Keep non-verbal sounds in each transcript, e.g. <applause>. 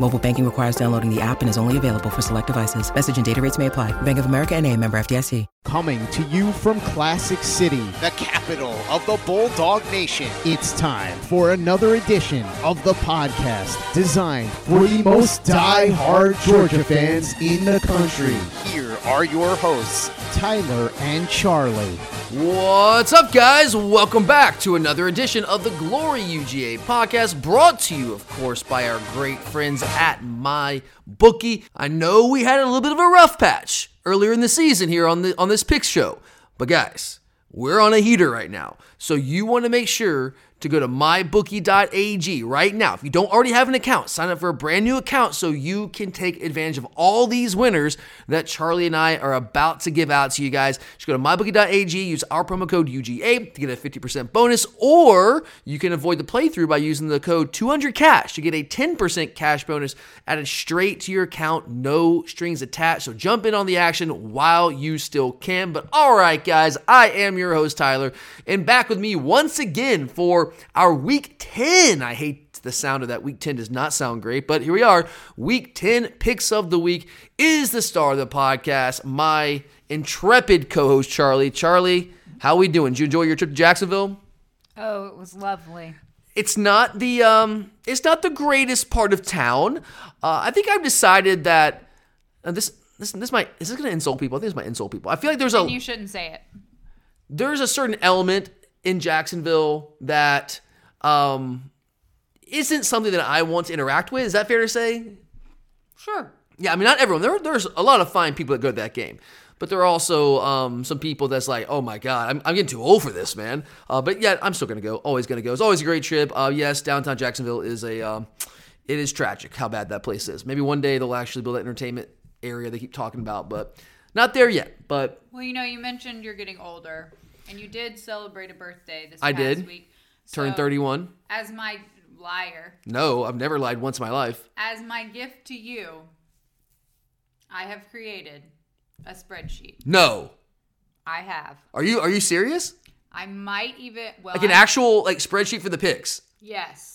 Mobile banking requires downloading the app and is only available for select devices. Message and data rates may apply. Bank of America and a member FDIC. Coming to you from Classic City, the capital of the Bulldog Nation. It's time for another edition of the podcast designed for the most die-hard Georgia fans in the country. Here are your hosts, Tyler and Charlie. What's up, guys? Welcome back to another edition of the Glory UGA podcast, brought to you, of course, by our great friends at My Bookie. I know we had a little bit of a rough patch earlier in the season here on the on this picks show, but guys, we're on a heater right now, so you want to make sure to go to mybookie.ag right now. If you don't already have an account, sign up for a brand new account so you can take advantage of all these winners that Charlie and I are about to give out to you guys. Just go to mybookie.ag, use our promo code UGA to get a 50% bonus, or you can avoid the playthrough by using the code 200cash to get a 10% cash bonus added straight to your account, no strings attached. So jump in on the action while you still can. But all right, guys, I am your host, Tyler, and back with me once again for our week 10. I hate the sound of that. Week 10 does not sound great, but here we are. Week 10 picks of the week is the star of the podcast, my intrepid co-host Charlie. Charlie, how we doing? Did you enjoy your trip to Jacksonville? Oh, it was lovely. It's not the um it's not the greatest part of town. Uh, I think I've decided that uh, this this this might is this going to insult people? I think this might insult people. I feel like there's a And you shouldn't say it. there's a certain element in Jacksonville that um, isn't something that I want to interact with. Is that fair to say? Sure. Yeah, I mean, not everyone. There, there's a lot of fine people that go to that game, but there are also um, some people that's like, oh my god, I'm, I'm getting too old for this, man. Uh, but yeah, I'm still gonna go. Always gonna go. It's always a great trip. Uh, yes, downtown Jacksonville is a, um, it is tragic how bad that place is. Maybe one day they'll actually build that entertainment area they keep talking about, but not there yet. But Well, you know, you mentioned you're getting older, and you did celebrate a birthday this week. I past did. week. turned 31. As my liar, No, I've never lied once in my life. as my gift to you, I have created a spreadsheet. No, I have. are you are you serious? I might even well Like an I'm- actual like spreadsheet for the picks? yes.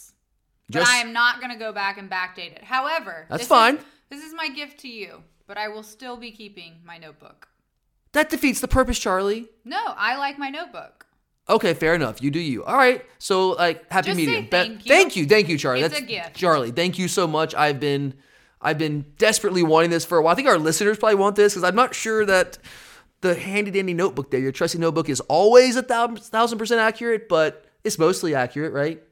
Just but I am not going to go back and backdate it. However, That's this is- fine. this is my gift to you, but I will still be keeping my notebook. That defeats the purpose, Charlie. No, I like my notebook. Okay, fair enough. You do you. All right. So like happy Just say medium. thank you. thank you, thank you, Charlie. It's That's a gift. Charlie, thank you so much. I've been I've been desperately wanting this for a while. I think our listeners probably want this because I'm not sure that the handy dandy notebook there, your trusty notebook, is always a thousand thousand percent accurate, but it's mostly accurate, right?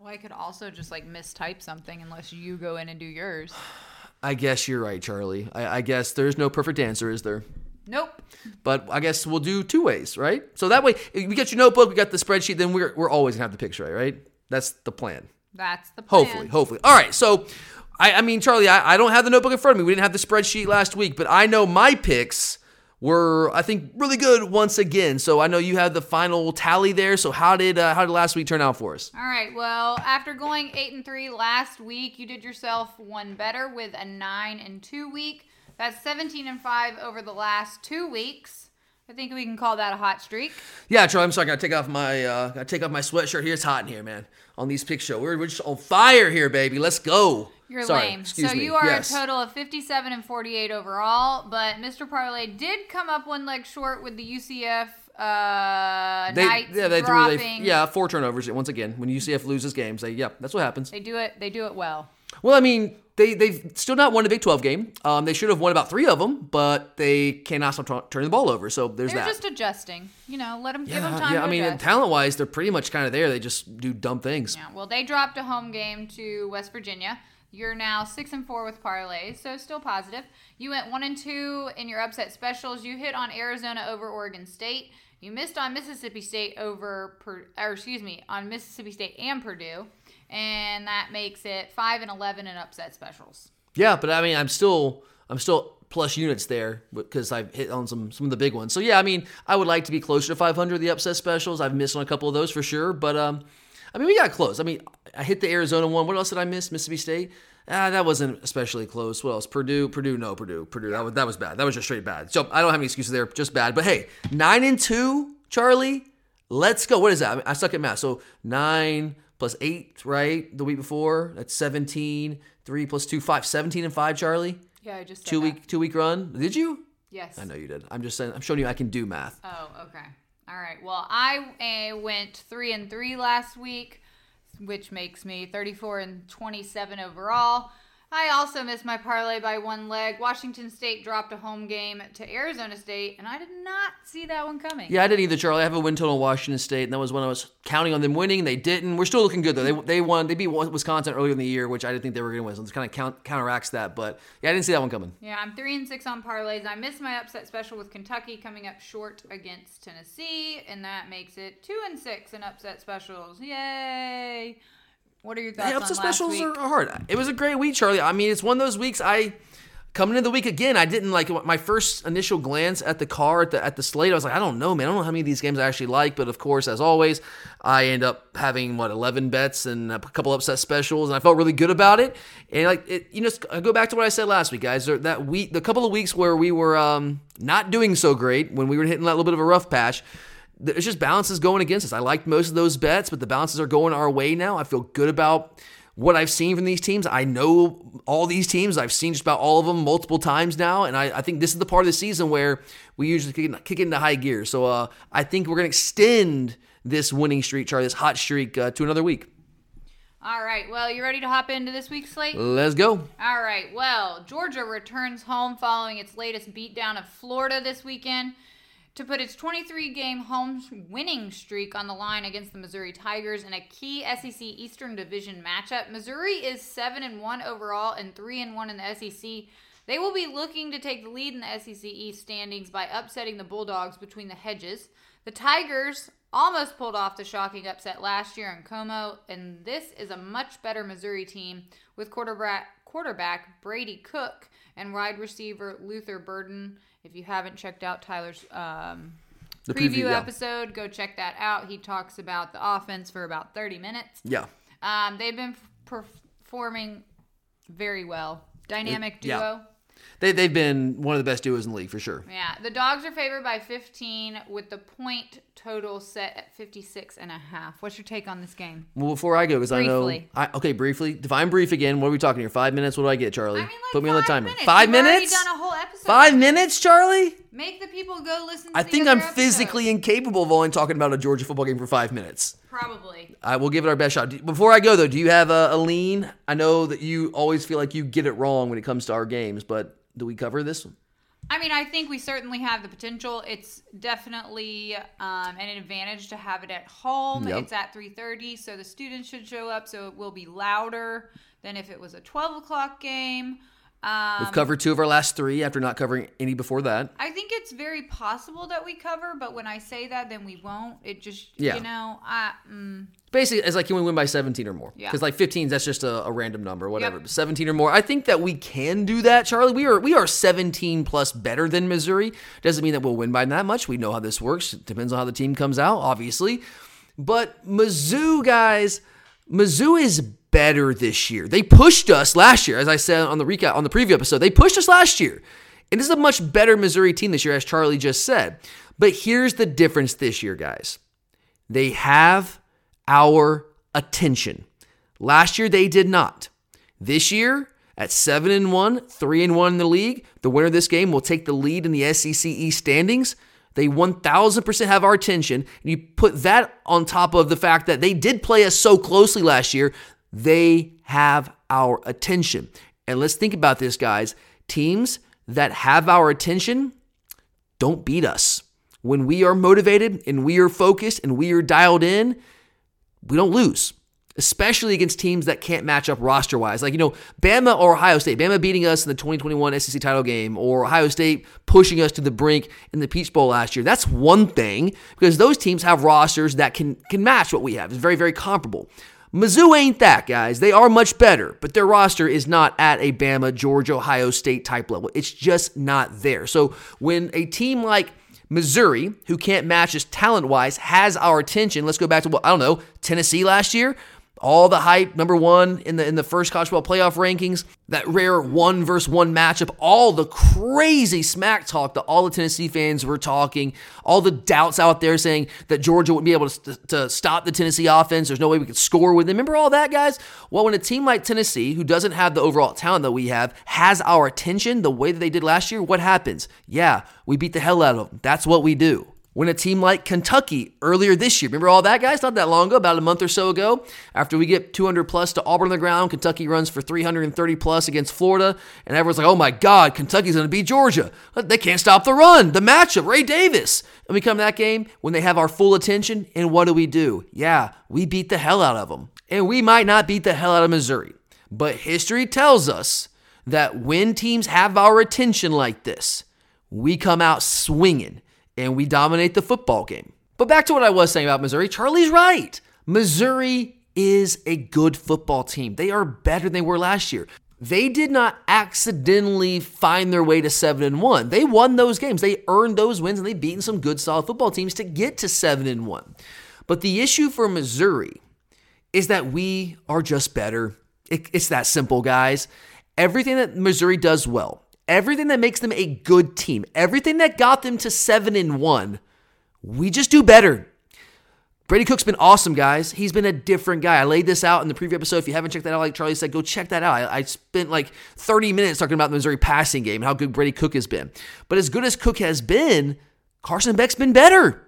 Well, I could also just like mistype something unless you go in and do yours. <sighs> I guess you're right, Charlie. I, I guess there's no perfect answer, is there? Nope. But I guess we'll do two ways, right? So that way, if we get your notebook, we got the spreadsheet, then we're, we're always gonna have the picture, right? right? That's the plan. That's the plan. Hopefully, hopefully. All right, so I, I mean, Charlie, I, I don't have the notebook in front of me. We didn't have the spreadsheet last week, but I know my picks were, I think, really good once again. So I know you have the final tally there. So how did uh, how did last week turn out for us? All right. Well, after going eight and three last week, you did yourself one better with a nine and two week. That's seventeen and five over the last two weeks. I think we can call that a hot streak. Yeah, Charlie, I'm sorry. I gotta take off my uh, gotta take off my sweatshirt here. It's hot in here, man. On these pick show, we're, we're just on fire here, baby. Let's go. You're Sorry, lame. So me. you are yes. a total of 57 and 48 overall, but Mr. Parlay did come up one leg short with the UCF uh, They, Knights yeah, they threw dropping. they, yeah four turnovers once again when UCF loses games. They yeah, that's what happens. They do it. They do it well. Well, I mean, they they've still not won a Big 12 game. Um, they should have won about three of them, but they cannot stop t- turning the ball over. So there's They're that. just adjusting. You know, let them give them yeah, time yeah. I mean, talent wise, they're pretty much kind of there. They just do dumb things. Yeah, well, they dropped a home game to West Virginia. You're now six and four with parlays, so still positive. You went one and two in your upset specials. You hit on Arizona over Oregon State. You missed on Mississippi State over, per, or excuse me, on Mississippi State and Purdue, and that makes it five and eleven in upset specials. Yeah, but I mean, I'm still I'm still plus units there because I've hit on some some of the big ones. So yeah, I mean, I would like to be closer to 500 the upset specials. I've missed on a couple of those for sure, but um, I mean, we got close. I mean, I hit the Arizona one. What else did I miss? Mississippi State. Ah, that wasn't especially close. What else? Purdue, Purdue, no, Purdue, Purdue. That was that was bad. That was just straight bad. So I don't have any excuses there. Just bad. But hey, nine and two, Charlie. Let's go. What is that? I, mean, I suck at math. So nine plus eight, right? The week before, that's 17. Three plus two, five. 17 and five, Charlie. Yeah, I just said Two that. week, two week run. Did you? Yes. I know you did. I'm just saying. I'm showing you I can do math. Oh, okay. All right. Well, I uh, went three and three last week, which makes me 34 and 27 overall. I also missed my parlay by one leg. Washington State dropped a home game to Arizona State, and I did not see that one coming. Yeah, I didn't either, Charlie. I have a win total on Washington State, and that was when I was counting on them winning. They didn't. We're still looking good though. They they won. They beat Wisconsin earlier in the year, which I didn't think they were going to win. So this kind of count, counteracts that. But yeah, I didn't see that one coming. Yeah, I'm three and six on parlays. I missed my upset special with Kentucky coming up short against Tennessee, and that makes it two and six in upset specials. Yay! What are your thoughts Hey, on upset last specials are hard. It was a great week, Charlie. I mean, it's one of those weeks I coming into the week again. I didn't like my first initial glance at the car at the at the slate. I was like, I don't know, man. I don't know how many of these games I actually like. But of course, as always, I end up having what eleven bets and a couple upset specials, and I felt really good about it. And like it, you know, I go back to what I said last week, guys. That week, the couple of weeks where we were um, not doing so great, when we were hitting that little bit of a rough patch it's just balances going against us. I liked most of those bets, but the balances are going our way now. I feel good about what I've seen from these teams. I know all these teams. I've seen just about all of them multiple times now, and I, I think this is the part of the season where we usually kick, it- kick into high gear. So uh, I think we're going to extend this winning streak, Charlie, this hot streak, uh, to another week. All right. Well, you ready to hop into this week's slate? Let's go. All right. Well, Georgia returns home following its latest beatdown of Florida this weekend to put its 23 game home winning streak on the line against the Missouri Tigers in a key SEC Eastern Division matchup. Missouri is 7 and 1 overall and 3 and 1 in the SEC. They will be looking to take the lead in the SEC East standings by upsetting the Bulldogs between the hedges. The Tigers almost pulled off the shocking upset last year in Como, and this is a much better Missouri team with quarterback quarterback Brady Cook and wide receiver Luther Burden. If you haven't checked out Tyler's um, The preview, preview, yeah. episode, go check that out. He talks about the offense for about 30 minutes. Yeah. Um, they've been performing very well. Dynamic duo. yeah. They, they've been one of the best duos in the league for sure. Yeah, the dogs are favored by 15 with the point total set at 56 and a half. What's your take on this game? Well, before I go, because I know. Briefly. I, okay, briefly. Define brief again. What are we talking here? Five minutes? What do I get, Charlie? I mean, like Put me on the timer. minutes. Five already minutes? done a whole episode. Five minutes, Charlie? Make the people go listen. to I think I'm episodes. physically incapable of only talking about a Georgia football game for five minutes. probably. I will give it our best shot. Before I go, though, do you have a, a lean? I know that you always feel like you get it wrong when it comes to our games, but do we cover this? I mean, I think we certainly have the potential. It's definitely um, an advantage to have it at home. Yep. It's at 3:30, so the students should show up. So it will be louder than if it was a 12 o'clock game. Um, We've covered two of our last three after not covering any before that. I think it's very possible that we cover, but when I say that, then we won't. It just, Yeah. you know, I, mm, Basically, it's like can we win by 17 or more? Yeah. Because like 15, that's just a, a random number, whatever. Yep. 17 or more. I think that we can do that, Charlie. We are we are 17 plus better than Missouri. Doesn't mean that we'll win by that much. We know how this works. It depends on how the team comes out, obviously. But Mizzou, guys, Mizzou is better this year. They pushed us last year, as I said on the recap on the preview episode. They pushed us last year. And this is a much better Missouri team this year, as Charlie just said. But here's the difference this year, guys. They have our attention. Last year they did not. This year, at 7 and 1, 3 and 1 in the league, the winner of this game will take the lead in the SEC East standings. They 1000% have our attention. And you put that on top of the fact that they did play us so closely last year, they have our attention. And let's think about this, guys. Teams that have our attention don't beat us. When we are motivated and we are focused and we are dialed in, we don't lose especially against teams that can't match up roster wise. Like, you know, Bama or Ohio State. Bama beating us in the 2021 SEC title game, or Ohio State pushing us to the brink in the Peach Bowl last year. That's one thing because those teams have rosters that can, can match what we have. It's very, very comparable. Mizzou ain't that, guys. They are much better, but their roster is not at a Bama, Georgia, Ohio State type level. It's just not there. So when a team like Missouri, who can't match us talent wise, has our attention. Let's go back to what I don't know, Tennessee last year all the hype, number one in the in the first college football playoff rankings, that rare one versus one matchup, all the crazy smack talk that all the Tennessee fans were talking, all the doubts out there saying that Georgia wouldn't be able to, to stop the Tennessee offense. There's no way we could score with them. Remember all that, guys? Well, when a team like Tennessee, who doesn't have the overall talent that we have, has our attention the way that they did last year, what happens? Yeah, we beat the hell out of them. That's what we do when a team like Kentucky earlier this year, remember all that, guys? Not that long ago, about a month or so ago, after we get 200 plus to Auburn on the ground, Kentucky runs for 330 plus against Florida, and everyone's like, oh my God, Kentucky's going to beat Georgia. They can't stop the run, the matchup, Ray Davis. And we come to that game when they have our full attention, and what do we do? Yeah, we beat the hell out of them. And we might not beat the hell out of Missouri, but history tells us that when teams have our attention like this, we come out swinging and we dominate the football game. But back to what I was saying about Missouri, Charlie's right. Missouri is a good football team. They are better than they were last year. They did not accidentally find their way to 7 and 1. They won those games. They earned those wins and they've beaten some good solid football teams to get to 7 and 1. But the issue for Missouri is that we are just better. It, it's that simple, guys. Everything that Missouri does well, everything that makes them a good team, everything that got them to 7 and 1, we just do better. Brady Cook's been awesome, guys. He's been a different guy. I laid this out in the preview episode. If you haven't checked that out, like Charlie said, go check that out. I, I spent like 30 minutes talking about the Missouri passing game and how good Brady Cook has been. But as good as Cook has been, Carson Beck's been better.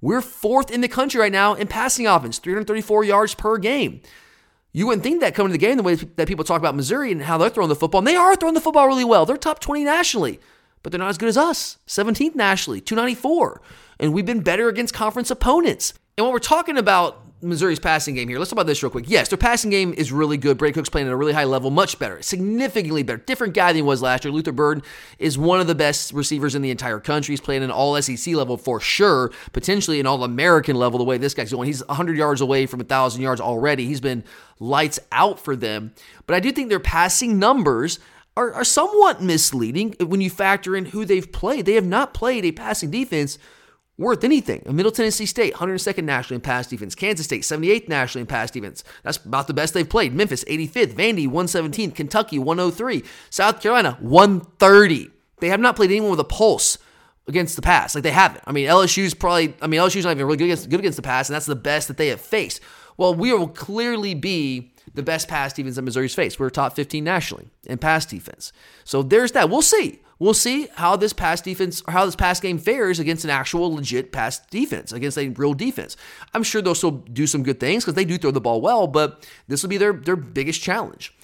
We're fourth in the country right now in passing offense, 334 yards per game. You wouldn't think that coming to the game the way that people talk about Missouri and how they're throwing the football. And they are throwing the football really well. They're top 20 nationally, but they're not as good as us. 17th nationally, 294. And we've been better against conference opponents. And when we're talking about Missouri's passing game here. Let's talk about this real quick. Yes, their passing game is really good. Brady Cook's playing at a really high level, much better, significantly better. Different guy than he was last year. Luther Burden is one of the best receivers in the entire country. He's playing an all SEC level for sure, potentially an all American level the way this guy's going. He's 100 yards away from 1,000 yards already. He's been lights out for them. But I do think their passing numbers are, are somewhat misleading when you factor in who they've played. They have not played a passing defense worth anything. Middle Tennessee State, 102nd nationally in pass defense. Kansas State, 78th nationally in pass defense. That's about the best they've played. Memphis, 85th. Vandy, 117th. Kentucky, 103. South Carolina, 130. They have not played anyone with a pulse against the pass. Like they haven't. I mean, LSU's probably, I mean, LSU's not even really good against, good against the pass, and that's the best that they have faced. Well, we will clearly be the best pass defense that Missouri's faced. We're top 15 nationally in pass defense. So there's that. We'll see. We'll see how this pass defense or how this pass game fares against an actual legit pass defense, against a real defense. I'm sure they'll still do some good things because they do throw the ball well, but this will be their, their biggest challenge.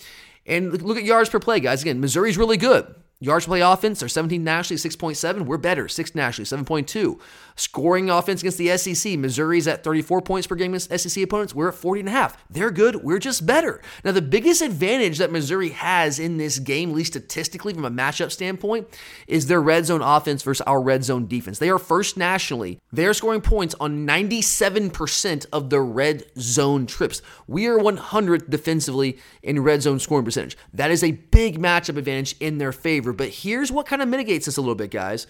And look at yards per play, guys. Again, Missouri's really good. Yards per play offense are 17 nationally, 6.7. We're better, 6 nationally, 7.2. Scoring offense against the SEC, Missouri's at 34 points per game against SEC opponents. We're at 40 and a half. They're good. We're just better. Now, the biggest advantage that Missouri has in this game, at least statistically from a matchup standpoint, is their red zone offense versus our red zone defense. They are first nationally. They're scoring points on 97% of the red zone trips. We are 100th defensively in red zone scoring percentage. That is a big matchup advantage in their favor. But here's what kind of mitigates this a little bit, guys.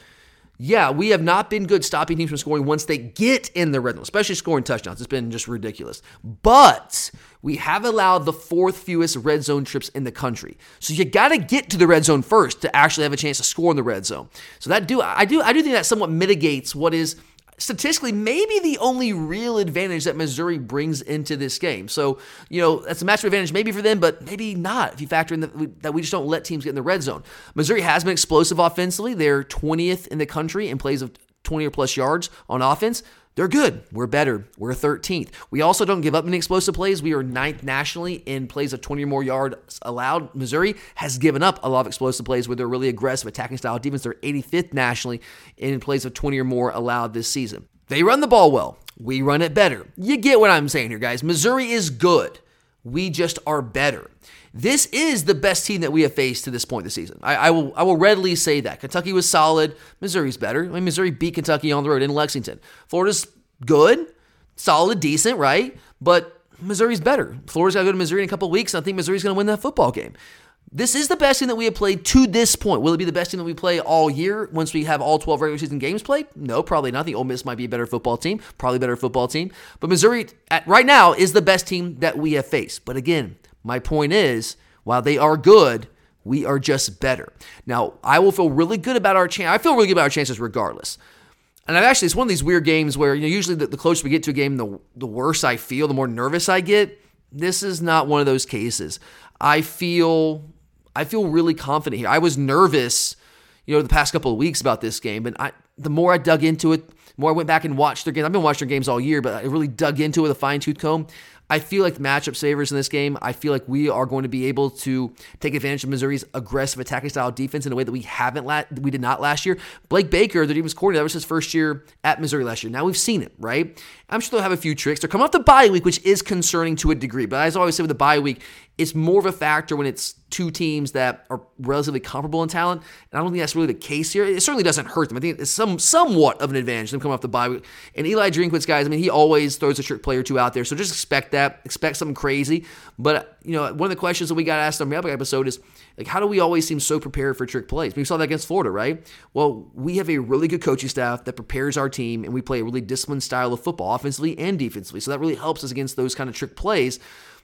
Yeah, we have not been good stopping teams from scoring once they get in the red zone, especially scoring touchdowns. It's been just ridiculous. But we have allowed the fourth fewest red zone trips in the country. So you got to get to the red zone first to actually have a chance to score in the red zone. So that do I do I do think that somewhat mitigates what is statistically maybe the only real advantage that Missouri brings into this game. So, you know, that's a matchup advantage maybe for them, but maybe not if you factor in that we, that we just don't let teams get in the red zone. Missouri has been explosive offensively. They're 20th in the country in plays of 20 or plus yards on offense. They're good. We're better. We're 13th. We also don't give up many explosive plays. We are ninth nationally in plays of 20 or more yards allowed. Missouri has given up a lot of explosive plays where they're really aggressive attacking style defense. They're 85th nationally in plays of 20 or more allowed this season. They run the ball well. We run it better. You get what I'm saying here, guys. Missouri is good. We just are better. This is the best team that we have faced to this point this season. I, I, will I will readily say that. Kentucky was solid. Missouri's better. I mean, Missouri beat Kentucky on the road in Lexington. Florida's good, solid, decent, right? But Missouri's better. Florida's got to go to Missouri in a couple weeks, and I think Missouri's going to win that football game. This is the best team that we have played to this point. Will it be the best team that we play all year once we have all 12 regular season games played? No, probably not. The Ole Miss might be a better football team, probably better football team. But Missouri, at, right now, is the best team that we have faced. But again, my point is, while they are good, we are just better. Now, I will feel really good about our chance. I feel really good about our chances regardless. And I've actually, it's one of these weird games where, you know, usually the, the closer we get to a game, the, the worse I feel, the more nervous I get. This is not one of those cases. I feel, I feel really confident here. I was nervous, you know, the past couple of weeks about this game, but I, the more I dug into it, the more I went back and watched their games. I've been watching their games all year, but I really dug into it with a fine tooth comb. I feel like matchup savers in this game. I feel like we are going to be able to take advantage of Missouri's aggressive attacking style defense in a way that we haven't la- we did not last year. Blake Baker, the defense coordinator, that was his first year at Missouri last year. Now we've seen it, right? I'm sure they'll have a few tricks. They're coming off the bye week, which is concerning to a degree. But as I always say with the bye week, it's more of a factor when it's two teams that are relatively comparable in talent. And I don't think that's really the case here. It certainly doesn't hurt them. I think it's some somewhat of an advantage them coming off the bye week. And Eli Drinkwitz, guys, I mean, he always throws a trick player or two out there. So just expect that. Expect something crazy. But you know, one of the questions that we got asked on the episode is like, how do we always seem so prepared for trick plays? We saw that against Florida, right? Well, we have a really good coaching staff that prepares our team, and we play a really disciplined style of football, offensively and defensively. So that really helps us against those kind of trick plays.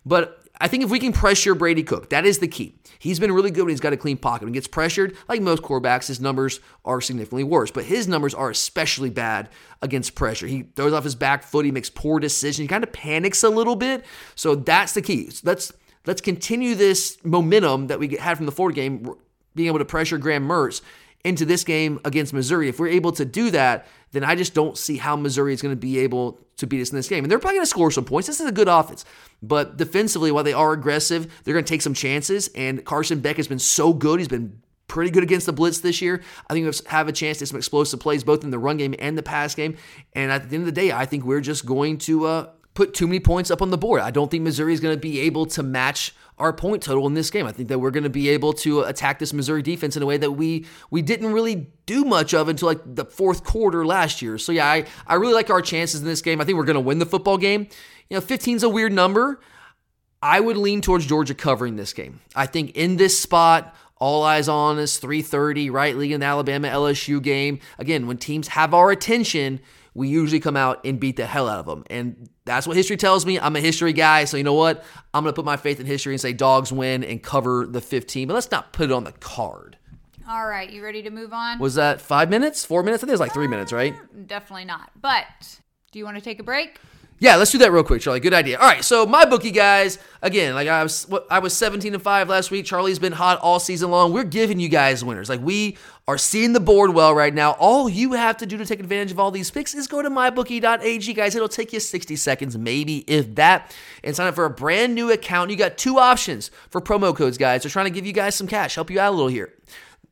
But I think if we can pressure Brady Cook, that is the key. He's been really good when he's got a clean pocket. When he gets pressured, like most quarterbacks, his numbers are significantly worse. But his numbers are especially bad against pressure. He throws off his back foot. He makes poor decisions. He kind of panics a little bit. So that's the key. So let's let's continue this momentum that we had from the Florida game, being able to pressure Graham Mertz into this game against Missouri. If we're able to do that, then I just don't see how Missouri is going to be able to beat us in this game. And they're probably going to score some points. This is a good offense. But defensively, while they are aggressive, they're going to take some chances. And Carson Beck has been so good. He's been pretty good against the blitz this year. I think we have a chance to some explosive plays both in the run game and the pass game. And at the end of the day, I think we're just going to uh, put too many points up on the board. I don't think Missouri is going to be able to match our point total in this game. I think that we're going to be able to attack this Missouri defense in a way that we we didn't really do much of until like the fourth quarter last year. So yeah, I, I really like our chances in this game. I think we're going to win the football game. You know, 15 is a weird number. I would lean towards Georgia covering this game. I think in this spot, all eyes on us, 3:30, right? League in the Alabama LSU game. Again, when teams have our attention, we usually come out and beat the hell out of them. And that's what history tells me. I'm a history guy, so you know what? I'm going to put my faith in history and say dogs win and cover the 15. But let's not put it on the card. All right, you ready to move on? Was that five minutes? Four minutes? I think it was like three minutes, right? Uh, definitely not. But do you want to take a break? Yeah, let's do that real quick, Charlie. Good idea. All right, so MyBookie guys, again, like I was, I was 17 and five last week. Charlie's been hot all season long. We're giving you guys winners. Like we are seeing the board well right now. All you have to do to take advantage of all these picks is go to mybookie.ag, guys. It'll take you 60 seconds, maybe if that, and sign up for a brand new account. You got two options for promo codes, guys. They're trying to give you guys some cash, help you out a little here.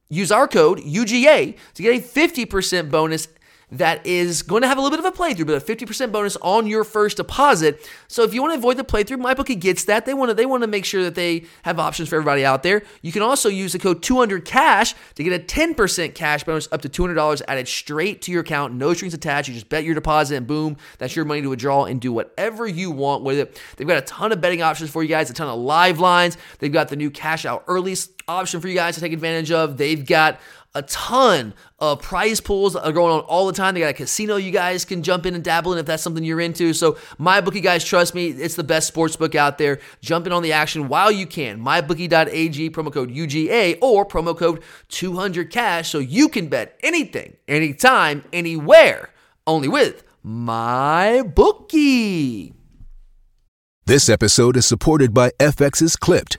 Use our code UGA to get a 50% bonus that is going to have a little bit of a playthrough, but a 50% bonus on your first deposit. So if you want to avoid the playthrough, MyBookie gets that. They want to they want to make sure that they have options for everybody out there. You can also use the code 200 cash to get a 10% cash bonus up to $200 added straight to your account. No strings attached. You just bet your deposit and boom, that's your money to withdraw and do whatever you want with it. They've got a ton of betting options for you guys, a ton of live lines. They've got the new cash out early option for you guys to take advantage of. They've got a ton of prize pools are going on all the time. They got a casino you guys can jump in and dabble in if that's something you're into. So, MyBookie guys, trust me, it's the best sports book out there. Jump in on the action while you can. MyBookie.ag, promo code UGA, or promo code 200cash so you can bet anything, anytime, anywhere, only with MyBookie. This episode is supported by FX's Clipped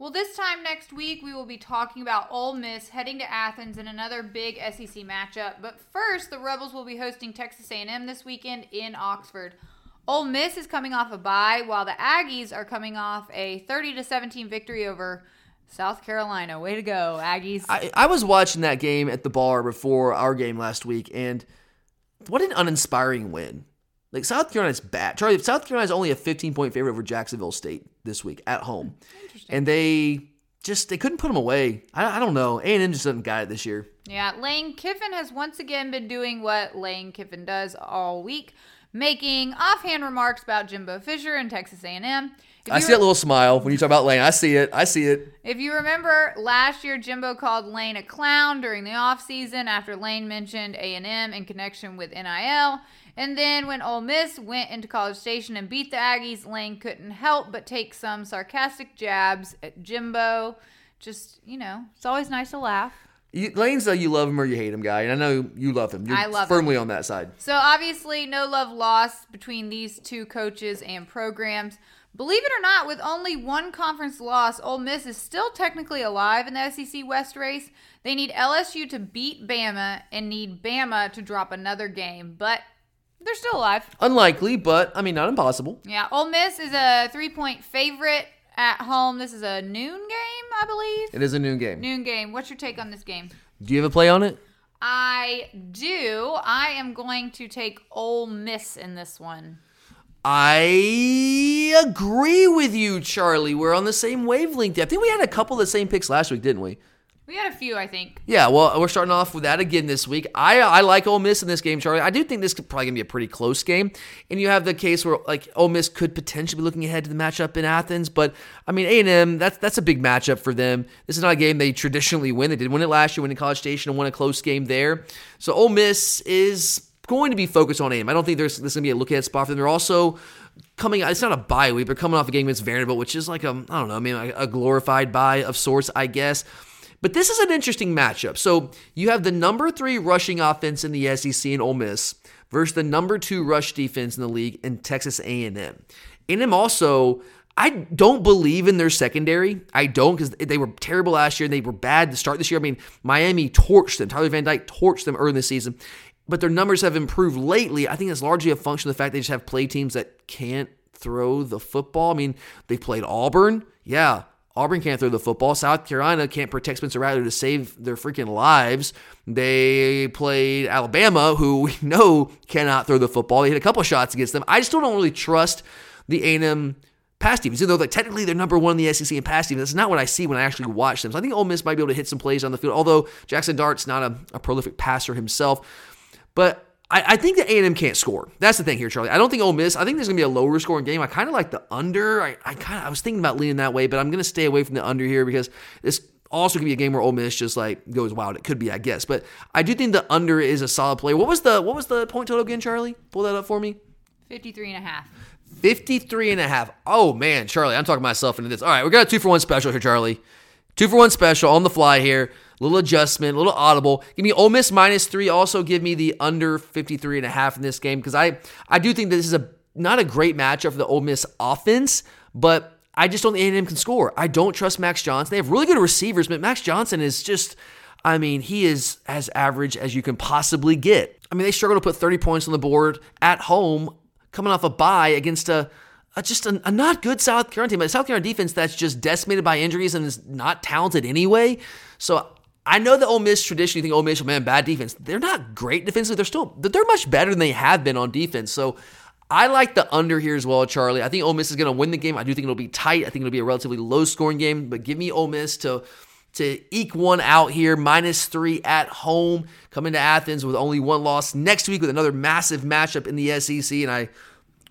Well, this time next week, we will be talking about Ole Miss heading to Athens in another big SEC matchup. But first, the Rebels will be hosting Texas A&M this weekend in Oxford. Ole Miss is coming off a bye, while the Aggies are coming off a 30 to 17 victory over South Carolina. Way to go, Aggies! I, I was watching that game at the bar before our game last week, and what an uninspiring win. Like South Carolina's bad. Charlie, South Carolina's only a 15 point favorite over Jacksonville State this week at home, and they just they couldn't put them away. I, I don't know. A and M just doesn't got it this year. Yeah, Lane Kiffin has once again been doing what Lane Kiffin does all week, making offhand remarks about Jimbo Fisher and Texas A&M. If I see re- that little smile when you talk about Lane. I see it. I see it. If you remember last year, Jimbo called Lane a clown during the offseason after Lane mentioned A&M in connection with NIL. And then when Ole Miss went into College Station and beat the Aggies, Lane couldn't help but take some sarcastic jabs at Jimbo. Just, you know, it's always nice to laugh. You, Lane's a you love him or you hate him guy, and I know you love him. You're I love firmly on that side. So obviously, no love lost between these two coaches and programs. Believe it or not, with only one conference loss, Ole Miss is still technically alive in the SEC West race. They need LSU to beat Bama and need Bama to drop another game, but they're still alive. Unlikely, but I mean not impossible. Yeah, Ole Miss is a three-point favorite at home. This is a noon game, I believe. It is a noon game. Noon game. What's your take on this game? Do you have a play on it? I do. I am going to take Ole Miss in this one. I agree with you, Charlie. We're on the same wavelength. I think we had a couple of the same picks last week, didn't we? We had a few, I think. Yeah, well, we're starting off with that again this week. I I like Ole Miss in this game, Charlie. I do think this could probably gonna be a pretty close game, and you have the case where like Ole Miss could potentially be looking ahead to the matchup in Athens, but I mean A and M that's that's a big matchup for them. This is not a game they traditionally win. They did win it last year, in College Station and won a close game there. So Ole Miss is going to be focused on A&M. I don't think there's this is gonna be a look ahead spot for them. They're also coming. It's not a bye week. They're coming off a game against Vanderbilt, which is like a I don't know, I mean a glorified bye of sorts, I guess. But this is an interesting matchup. So you have the number three rushing offense in the SEC in Ole Miss versus the number two rush defense in the league in Texas A&M. A&M also, I don't believe in their secondary. I don't because they were terrible last year. And they were bad to start this year. I mean, Miami torched them. Tyler Van Dyke torched them early in the season. But their numbers have improved lately. I think it's largely a function of the fact they just have play teams that can't throw the football. I mean, they played Auburn. Yeah, Auburn can't throw the football. South Carolina can't protect Spencer Rattler to save their freaking lives. They played Alabama, who <laughs> we know cannot throw the football. They hit a couple shots against them. I still don't really trust the A&M pass defense, even though like, technically they're number one in the SEC in pass defense. That's not what I see when I actually watch them. So I think Ole Miss might be able to hit some plays on the field, although Jackson Dart's not a, a prolific passer himself. But I, I think that A&M can't score. That's the thing here, Charlie. I don't think Ole Miss. I think there's gonna be a lower scoring game. I kind of like the under. I, I kind of I was thinking about leaning that way, but I'm gonna stay away from the under here because this also could be a game where Ole Miss just like goes wild. It could be, I guess, but I do think the under is a solid play. What was the what was the point total again, Charlie? Pull that up for me. 53 and a half. 53 and a half. Oh man, Charlie, I'm talking myself into this. All right, we got a two for one special here, Charlie. Two for one special on the fly here. Little adjustment, a little audible. Give me Ole Miss minus three. Also give me the under 53 and a half in this game because I, I do think that this is a not a great matchup for the Ole Miss offense, but I just don't think A&M can score. I don't trust Max Johnson. They have really good receivers, but Max Johnson is just, I mean, he is as average as you can possibly get. I mean, they struggle to put 30 points on the board at home, coming off a bye against a, just a, a, not good South Carolina team, a South Carolina defense that's just decimated by injuries and is not talented anyway. So I know that Ole Miss traditionally think Ole Miss, man, bad defense. They're not great defensively. They're still they're much better than they have been on defense. So I like the under here as well, Charlie. I think Ole Miss is going to win the game. I do think it'll be tight. I think it'll be a relatively low scoring game, but give me Ole Miss to to eke one out here, minus three at home, coming to Athens with only one loss next week with another massive matchup in the SEC, and I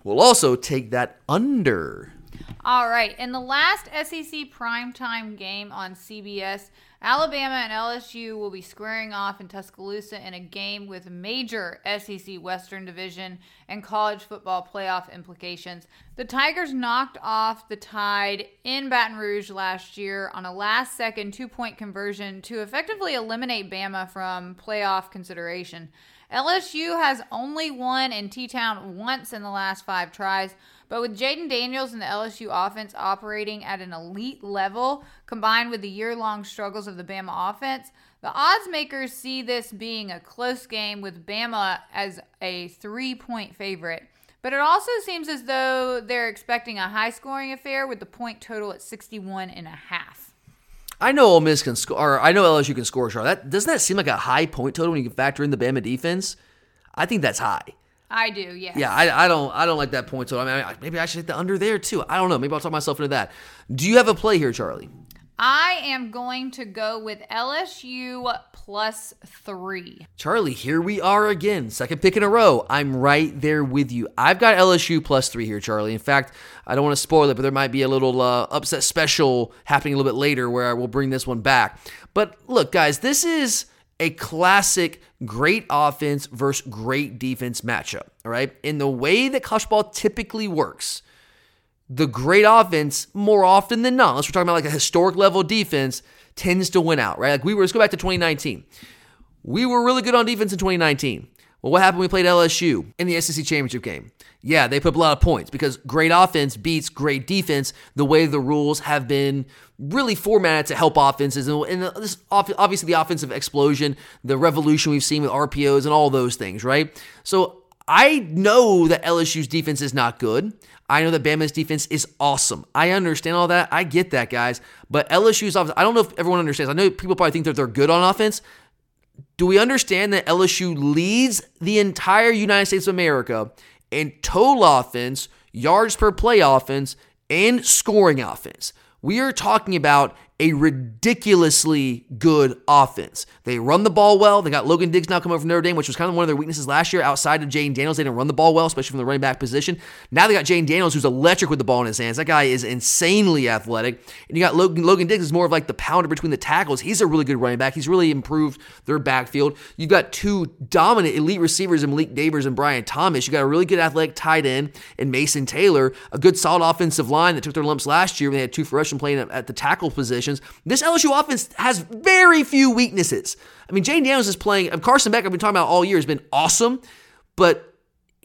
will also take that under. All right, in the last SEC primetime game on CBS, Alabama and LSU will be squaring off in Tuscaloosa in a game with major SEC Western Division and college football playoff implications. The Tigers knocked off the Tide in Baton Rouge last year on a last second two point conversion to effectively eliminate Bama from playoff consideration. LSU has only won in T Town once in the last five tries. But with Jayden Daniels and the LSU offense operating at an elite level, combined with the year long struggles of the Bama offense, the odds makers see this being a close game with Bama as a three point favorite. But it also seems as though they're expecting a high scoring affair with the point total at 61 and a half. I know Ole Miss can score, I know LSU can score, Char. That doesn't that seem like a high point total when you can factor in the Bama defense? I think that's high. I do, yeah. Yeah, I, I don't I don't like that point total. I mean, maybe I should hit the under there too. I don't know. Maybe I'll talk myself into that. Do you have a play here, Charlie? I am going to go with LSU plus three. Charlie, here we are again. Second pick in a row. I'm right there with you. I've got LSU plus three here, Charlie. In fact, I don't want to spoil it, but there might be a little uh, upset special happening a little bit later where I will bring this one back. But look, guys, this is a classic great offense versus great defense matchup. All right. In the way that college typically works, the great offense, more often than not, unless we're talking about like a historic level defense, tends to win out, right? Like we were, let's go back to 2019. We were really good on defense in 2019. Well, what happened we played LSU in the SEC championship game? Yeah, they put up a lot of points because great offense beats great defense the way the rules have been really formatted to help offenses. And this, obviously, the offensive explosion, the revolution we've seen with RPOs and all those things, right? So I know that LSU's defense is not good. I know that Bama's defense is awesome. I understand all that. I get that, guys. But LSU's offense, I don't know if everyone understands. I know people probably think that they're good on offense. Do we understand that LSU leads the entire United States of America in total offense, yards per play offense, and scoring offense? We are talking about a ridiculously good offense. They run the ball well. They got Logan Diggs now coming from Notre Dame, which was kind of one of their weaknesses last year outside of Jayden Daniels. They didn't run the ball well, especially from the running back position. Now they got Jayden Daniels, who's electric with the ball in his hands. That guy is insanely athletic. And you got Logan, Logan Diggs, is more of like the pounder between the tackles. He's a really good running back. He's really improved their backfield. You've got two dominant elite receivers in Malik Nabers and Brian Thomas. You got a really good athletic tight end in Mason Taylor, a good solid offensive line that took their lumps last year when they had two freshmen playing at the tackle positions. This LSU offense has very few weaknesses. I mean, Jayden Daniels is playing. Carson Beck, I've been talking about all year, has been awesome, but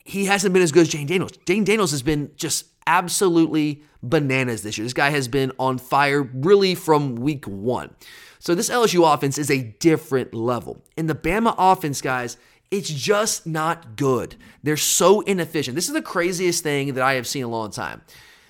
he hasn't been as good as Jayden Daniels. Jayden Daniels has been just absolutely bananas this year. This guy has been on fire really from week one. So this LSU offense is a different level. And the Bama offense, guys, it's just not good. They're so inefficient. This is the craziest thing that I have seen in a long time.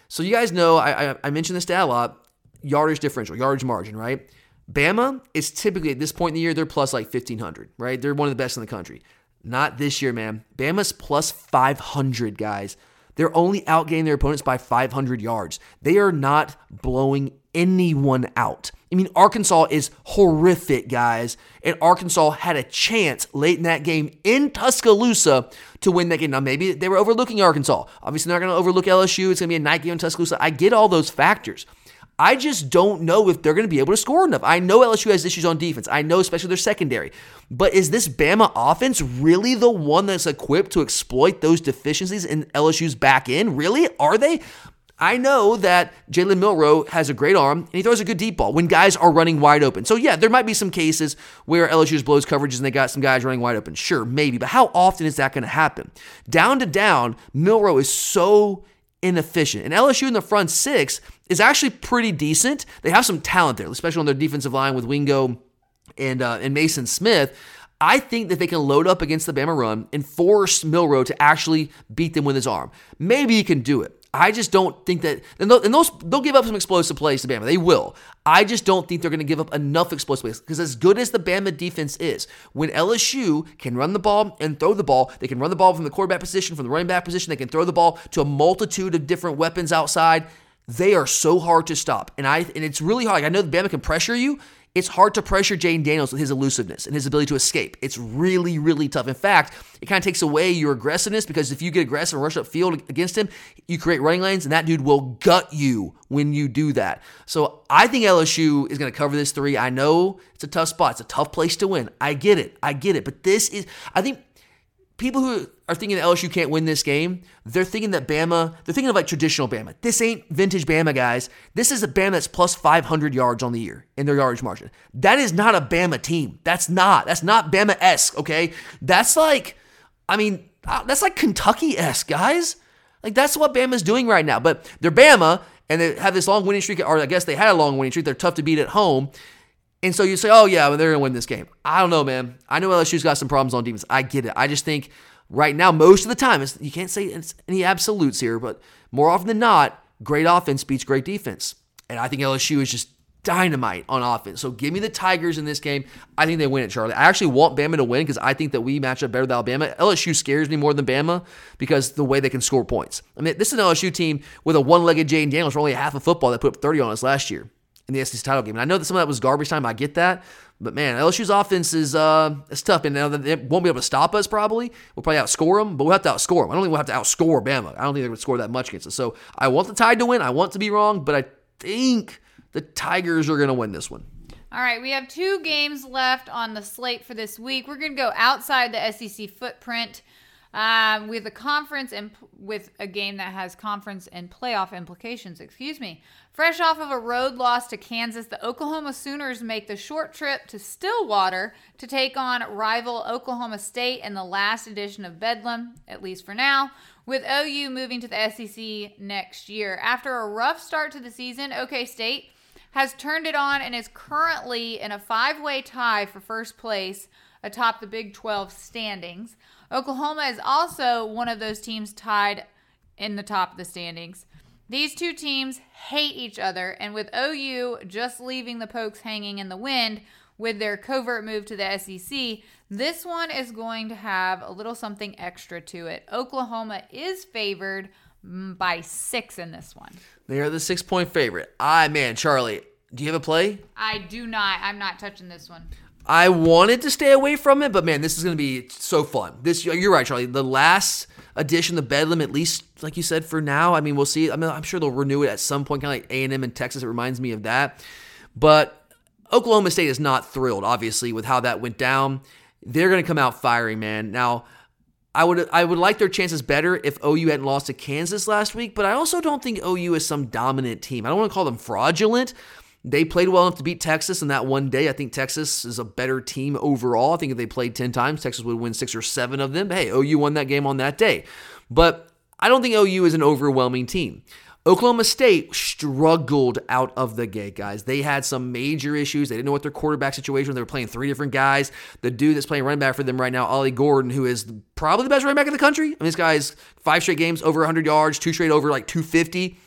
So you guys know I, I, I mentioned this a lot yardage differential, yardage margin, right? Bama is typically at this point in the year, they're plus like 1,500, right? They're one of the best in the country. Not this year, man. Bama's plus 500, guys. They're only outgaining their opponents by 500 yards. They are not blowing anyone out. I mean, Arkansas is horrific, guys. And Arkansas had a chance late in that game in Tuscaloosa to win that game. Now, maybe they were overlooking Arkansas. Obviously, they're not going to overlook LSU. It's going to be a night game in Tuscaloosa. I get all those factors. I just don't know if they're going to be able to score enough. I know LSU has issues on defense. I know, especially their secondary. But is this Bama offense really the one that's equipped to exploit those deficiencies in LSU's back end? Really? Are they? I know that Jalen Milroe has a great arm and he throws a good deep ball when guys are running wide open. So, yeah, there might be some cases where LSU's blows coverages and they got some guys running wide open. Sure, maybe. But how often is that going to happen? Down to down, Milroe is so inefficient. And LSU in the front six is actually pretty decent. They have some talent there, especially on their defensive line with Wingo and, uh, and Maason Smith. I think that they can load up against the Bama run and force Milroe to actually beat them with his arm. Maybe he can do it. I just don't think that, and those they'll give up some explosive plays to Bama. They will. I just don't think they're going to give up enough explosive plays because as good as the Bama defense is, when LSU can run the ball and throw the ball, they can run the ball from the quarterback position, from the running back position. They can throw the ball to a multitude of different weapons outside. They are so hard to stop, and I and it's really hard. Like I know the Bama can pressure you, it's hard to pressure Jayden Daniels with his elusiveness and his ability to escape. It's really, really tough. In fact, it kind of takes away your aggressiveness because if you get aggressive and rush up field against him, you create running lanes, and that dude will gut you when you do that. So I think LSU is going to cover this three. I know it's a tough spot. It's a tough place to win. I get it. I get it. But this is, I think people who are thinking that LSU can't win this game, they're thinking that Bama, they're thinking of like traditional Bama. This ain't vintage Bama, guys. This is a Bama that's plus 500 yards on the year in their yardage margin. That is not a Bama team. That's not. That's not Bama esque, okay? That's like, I mean, uh, that's like Kentucky esque, guys. Like that's what Bama's doing right now. But they're Bama and they have this long winning streak, or I guess they had a long winning streak. They're tough to beat at home. And so you say, oh, yeah, they're going to win this game. I don't know, man. I know LSU's got some problems on defense. I get it. I just think right now, most of the time, you can't say it's any absolutes here, but more often than not, great offense beats great defense. And I think LSU is just dynamite on offense. So give me the Tigers in this game. I think they win it, Charlie. I actually want Bama to win because I think that we match up better with Alabama. LSU scares me more than Bama because the way they can score points. I mean, this is an LSU team with a one-legged Jayden Daniels for only half of football that put up 30 on us last year in the SEC title game. And I know that some of that was garbage time. I get that. But man, LSU's offense is uh, it's tough, and now they won't be able to stop us. Probably we'll probably outscore them, but we'll have to outscore them. I don't think we'll have to outscore Bama. I don't think they're going to score that much against us. So I want the Tide to win. I want to be wrong, but I think the Tigers are going to win this one. All right, we have two games left on the slate for this week. We're going to go outside the SEC footprint um, with a conference and with a game that has conference and playoff implications. Excuse me. Fresh off of a road loss to Kansas, the Oklahoma Sooners make the short trip to Stillwater to take on rival Oklahoma State in the last edition of Bedlam, at least for now, with OU moving to the SEC next year. After a rough start to the season, OK State has turned it on and is currently in a five way tie for first place atop the Big 12 standings. Oklahoma is also one of those teams tied in the top of the standings. These two teams hate each other, and with OU just leaving the Pokes hanging in the wind with their covert move to the SEC, this one is going to have a little something extra to it. Oklahoma is favored by six in this one. They are the six point favorite. I, man, Charlie, do you have a play? I do not. I'm not touching this one. I wanted to stay away from it, but man, this is going to be so fun. This you're right, Charlie. The last edition the Bedlam, at least like you said, for now. I mean, we'll see. I mean, I'm sure they'll renew it at some point, kind of like A and M in Texas. It reminds me of that. But Oklahoma State is not thrilled, obviously, with how that went down. They're going to come out firing, man. Now, I would I would like their chances better if OU hadn't lost to Kansas last week, but I also don't think OU is some dominant team. I don't want to call them fraudulent, they played well enough to beat Texas in that one day. I think Texas is a better team overall. I think if they played 10 times, Texas would win six or seven of them. Hey, OU won that game on that day. But I don't think OU is an overwhelming team. Oklahoma State struggled out of the gate, guys. They had some major issues. They didn't know what their quarterback situation was. They were playing three different guys. The dude that's playing running back for them right now, Ollie Gordon, who is probably the best running back in the country. I mean, this guy's five straight games over 100 yards, two straight over like 250.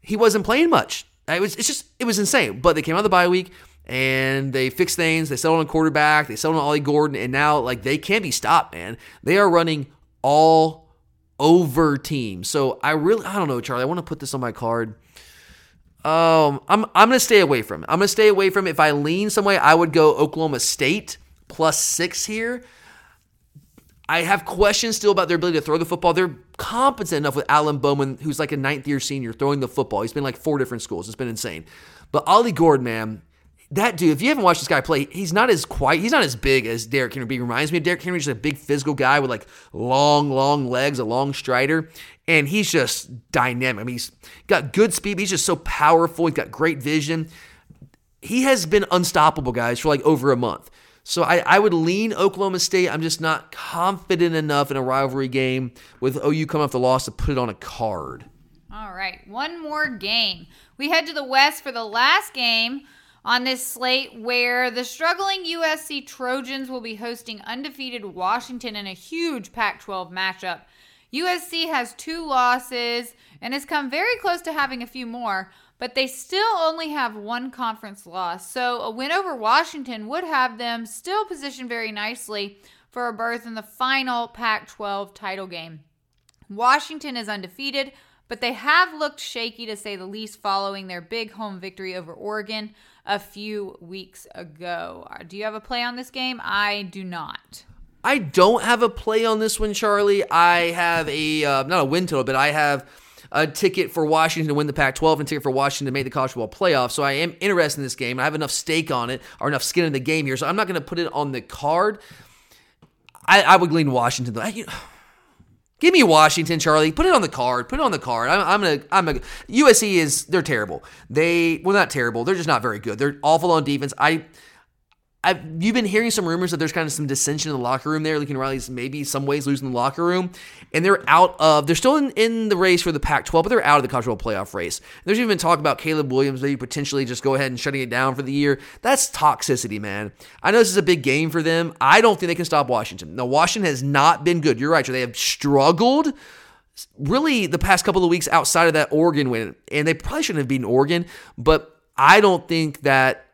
He wasn't playing much. It was it's just it was insane. But they came out of the bye week and they fixed things. They settled on quarterback. They settled on Ollie Gordon, and now like they can't be stopped, man. They are running all over teams. So I really I don't know, Charlie. I want to put this on my card. Um, I'm I'm gonna stay away from it. I'm gonna stay away from it. If I lean some way, I would go Oklahoma State plus six here. I have questions still about their ability to throw the football. They're competent enough with Alan Bowman, who's like a ninth year senior, throwing the football. He's been like four different schools. It's been insane. But Ollie Gordon, man, that dude, if you haven't watched this guy play, he's not as quiet. He's not as big as Derrick Henry. He reminds me of Derrick Henry, just a big physical guy with like long, long legs, a long strider. And he's just dynamic. I mean, he's got good speed. He's just so powerful. He's got great vision. He has been unstoppable, guys, for like over a month. So I, I would lean Oklahoma State. I'm just not confident enough in a rivalry game with OU coming off the loss to put it on a card. All right, one more game. We head to the West for the last game on this slate where the struggling USC Trojans will be hosting undefeated Washington in a huge Pac 12 matchup. USC has two losses and has come very close to having a few more, but they still only have one conference loss. So a win over Washington would have them still positioned very nicely for a berth in the final Pac 12 title game. Washington is undefeated, but they have looked shaky to say the least following their big home victory over Oregon a few weeks ago. Uh, do you have a play on this game? I do not. I don't have a play on this one, Charlie. I have a uh, not a win total, but I have a ticket for Washington to win the Pac-12 and a ticket for Washington to make the college football playoff. So I am interested in this game. I have enough stake on it or enough skin in the game here, so I'm not going to put it on the card. I, I would lean Washington though. I, you <sighs> Give me Washington, Charlie. Put it on the card. Put it on the card. I'm, I'm gonna. I'm a USC is they're terrible. They well not terrible. They're just not very good. They're awful on defense. I I've, you've been hearing some rumors that there's kind of some dissension in the locker room there. Lincoln Riley's maybe some ways losing the locker room, and they're out of. They're still in, in the race for the Pac-12, but they're out of the college football playoff race. And There's even been talk about Caleb Williams maybe potentially just go ahead and shutting it down for the year. That's toxicity, man. I know this is a big game for them. I don't think they can stop Washington. Now, Washington has not been good. You're right. They have struggled really the past couple of weeks outside of that Oregon win, and they probably shouldn't have beaten Oregon, but I don't think that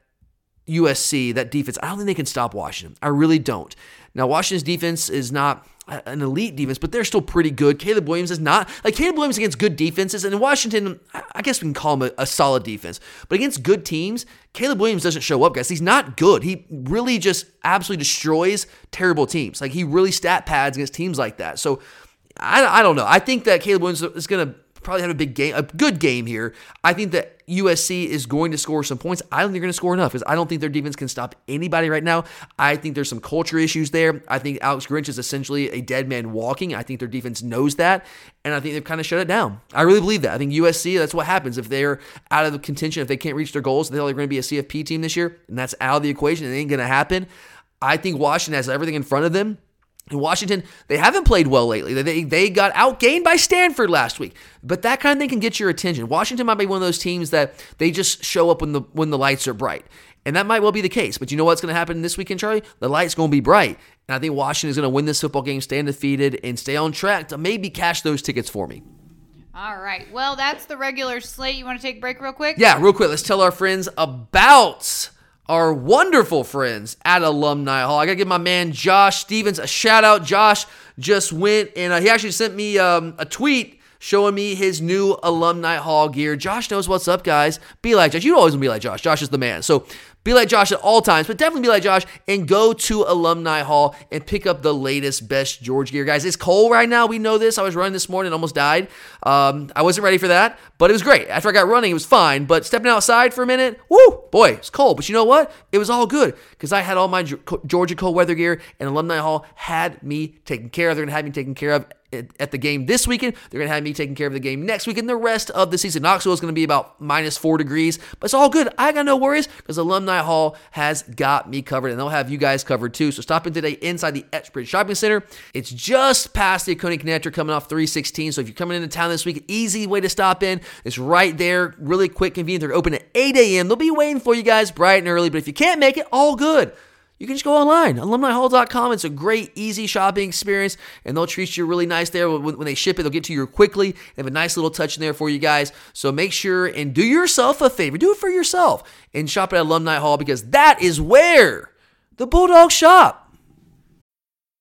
USC, that defense, I don't think they can stop Washington. I really don't. Now, Washington's defense is not an elite defense, but they're still pretty good. Caleb Williams is not like Caleb Williams against good defenses, and Washington, I guess we can call him a, a, solid defense. But against good teams, Caleb Williams doesn't show up, guys. He's not good. He really just absolutely destroys terrible teams. Like he really stat pads against teams like that. So I, I don't know. I think that Caleb Williams is going to probably have a big game, a good game here. I think that USC is going to score some points. I don't think they're going to score enough because I don't think their defense can stop anybody right now. I think there's some culture issues there. I think Alex Grinch is essentially a dead man walking. I think their defense knows that, and I think they've kind of shut it down. I really believe that. I think USC, that's what happens if they're out of the contention, if they can't reach their goals, they're going to be a CFP team this year, and that's out of the equation. It ain't going to happen. I think Washington has everything in front of them. In Washington, they haven't played well lately. They, they got outgained by Stanford last week. But that kind of thing can get your attention. Washington might be one of those teams that they just show up when the when the lights are bright. And that might well be the case. But you know what's going to happen this weekend, Charlie? The light's going to be bright. And I think Washington is going to win this football game, stay undefeated, and stay on track to maybe cash those tickets for me. All right. Well, that's the regular slate. You want to take a break real quick? Yeah, real quick. Let's tell our friends about our wonderful friends at Alumni Hall. I got to give my man Josh Stevens a shout out. Josh just went and uh, he actually sent me um, a tweet showing me his new Alumni Hall gear. Josh knows what's up, guys. Be like Josh. You always want to be like Josh. Josh is the man. So be like Josh at all times, but definitely be like Josh and go to Alumni Hall and pick up the latest, best George gear. Guys, it's cold right now. We know this. I was running this morning and almost died. Um, I wasn't ready for that, but it was great. After I got running, it was fine. But stepping outside for a minute, whoo, boy, it's cold. But you know what? It was all good because I had all my Georgia cold weather gear, and Alumni Hall had me taken care of. They're going to have me taken care of at the game this weekend. They're going to have me taking care of the game next week and the rest of the season. Knoxville is going to be about minus four degrees, but it's all good. I got no worries because Alumni Hall has got me covered and they'll have you guys covered too. So stop in today inside the Epps Bridge Shopping Center. It's just past the Oconee Connector coming off 316. So if you're coming into town this week, easy way to stop in. It's right there, really quick, convenient. They're open at 8 a.m. They'll be waiting for you guys bright and early, but if you can't make it, all good you can just go online, alumnihall.com. It's a great, easy shopping experience, and they'll treat you really nice there. When, when they ship it, they'll get to you quickly. They have a nice little touch in there for you guys. So make sure and do yourself a favor. Do it for yourself and shop at Alumni Hall because that is where the Bulldogs shop.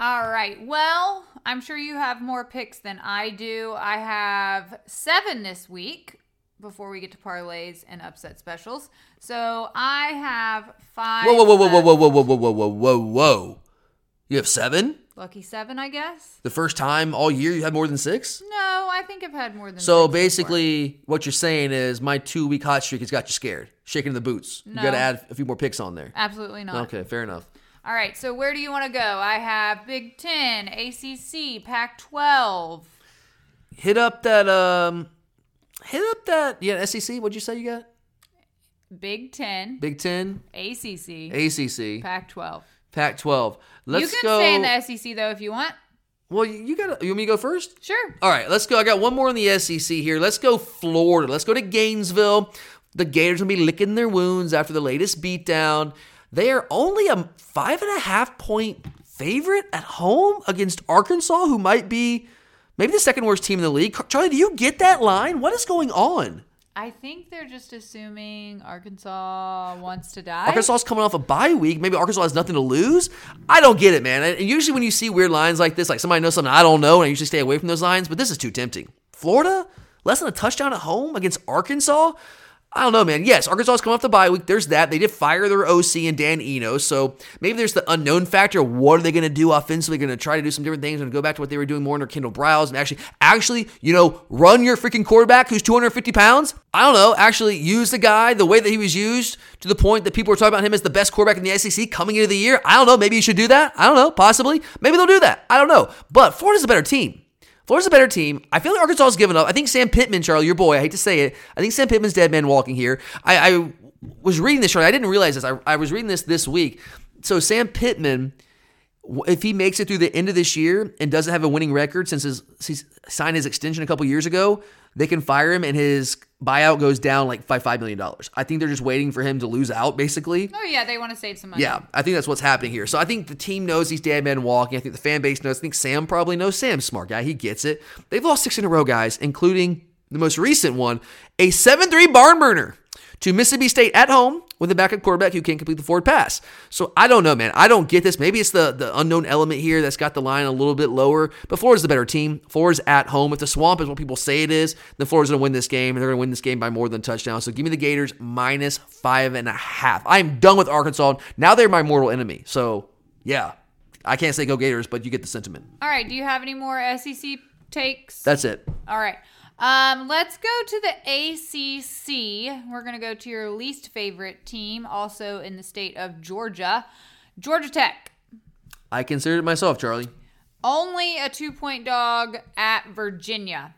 All right. Well, I'm sure you have more picks than I do. I have seven this week before we get to parlays and upset specials. So I have five. Whoa, whoa, whoa, whoa, whoa, whoa, whoa, whoa, whoa, whoa, whoa, whoa. You have seven? Lucky seven, I guess. The first time all year you had more than six? No, I think I've had more than. So basically, what you're saying is my two week hot streak has got you scared, shaking the boots. You got to add a few more picks on there. Absolutely not. Okay, fair enough. All right. So where do you want to go? I have Big Ten, ACC, Pac-12. Hit up that um, hit up that yeah SEC. What'd you say you got? Big Ten, Big Ten, ACC, ACC, Pac-12. Pac-12. Let's you can go. stay in the SEC though if you want. well, you got. You want me to go first? Sure. All right, let's go. I got one more in the SEC here. Let's go Florida. Let's go to Gainesville. The Gators will be licking their wounds after the latest beatdown. They are only a five and a half point favorite at home against Arkansas, who might be maybe the second worst team in the league. Charlie, do you get that line? What is going on? I think they're just assuming Arkansas wants to die. Arkansas's coming off a bye week. Maybe Arkansas has nothing to lose. I don't get it, man. And usually when you see weird lines like this, like somebody knows something I don't know, and I usually stay away from those lines. But this is too tempting. Florida, less than a touchdown at home against Arkansas. I don't know, man. Yes, Arkansas is coming off the bye week. There's that. They did fire their OC and Dan Enos, so maybe there's the unknown factor. What are they going to do offensively? Going to try to do some different things and go back to what they were doing more under Kendal Briles and actually, actually, you know, run your freaking quarterback who's 250 pounds. I don't know. Actually, use the guy the way that he was used to the point that people were talking about him as the best quarterback in the SEC coming into the year. I don't know. Maybe you should do that. I don't know. Possibly. Maybe they'll do that. I don't know. But Florida's a better team. Florida's a better team. I feel like Arkansas has given up. I think Sam Pittman, Charlie, your boy, I hate to say it, I think Sam Pittman's dead man walking here. I, I was reading this, Charlie. I didn't realize this. I, I was reading this this week. So Sam Pittman, if he makes it through the end of this year and doesn't have a winning record since his, signed his extension a couple years ago, they can fire him and his buyout goes down like by $5 million. I think they're just waiting for him to lose out, basically. Oh yeah, they want to save some money. Yeah, I think that's what's happening here. So I think the team knows he's dead man walking. I think the fan base knows. I think Sam probably knows. Sam's smart guy. He gets it. They've lost six in a row, guys, including the most recent one, a 7-3 barn burner to Mississippi State at home with a backup quarterback who can't complete the forward pass. So I don't know, man. I don't get this. Maybe it's the, the unknown element here that's got the line a little bit lower. But Florida's the better team. Florida's at home. If the swamp is what people say it is, then Florida's going to win this game, and they're going to win this game by more than a touchdown. So give me the Gators minus five and a half. I'm done with Arkansas. Now they're my mortal enemy. So yeah, I can't say go Gators, but you get the sentiment. All right. Do you have any more SEC takes? That's it. All right. Um, let's go to the ACC. We're going to go to your least favorite team, also in the state of Georgia, Georgia Tech. I considered it myself, Charlie. Only a two point dog at Virginia.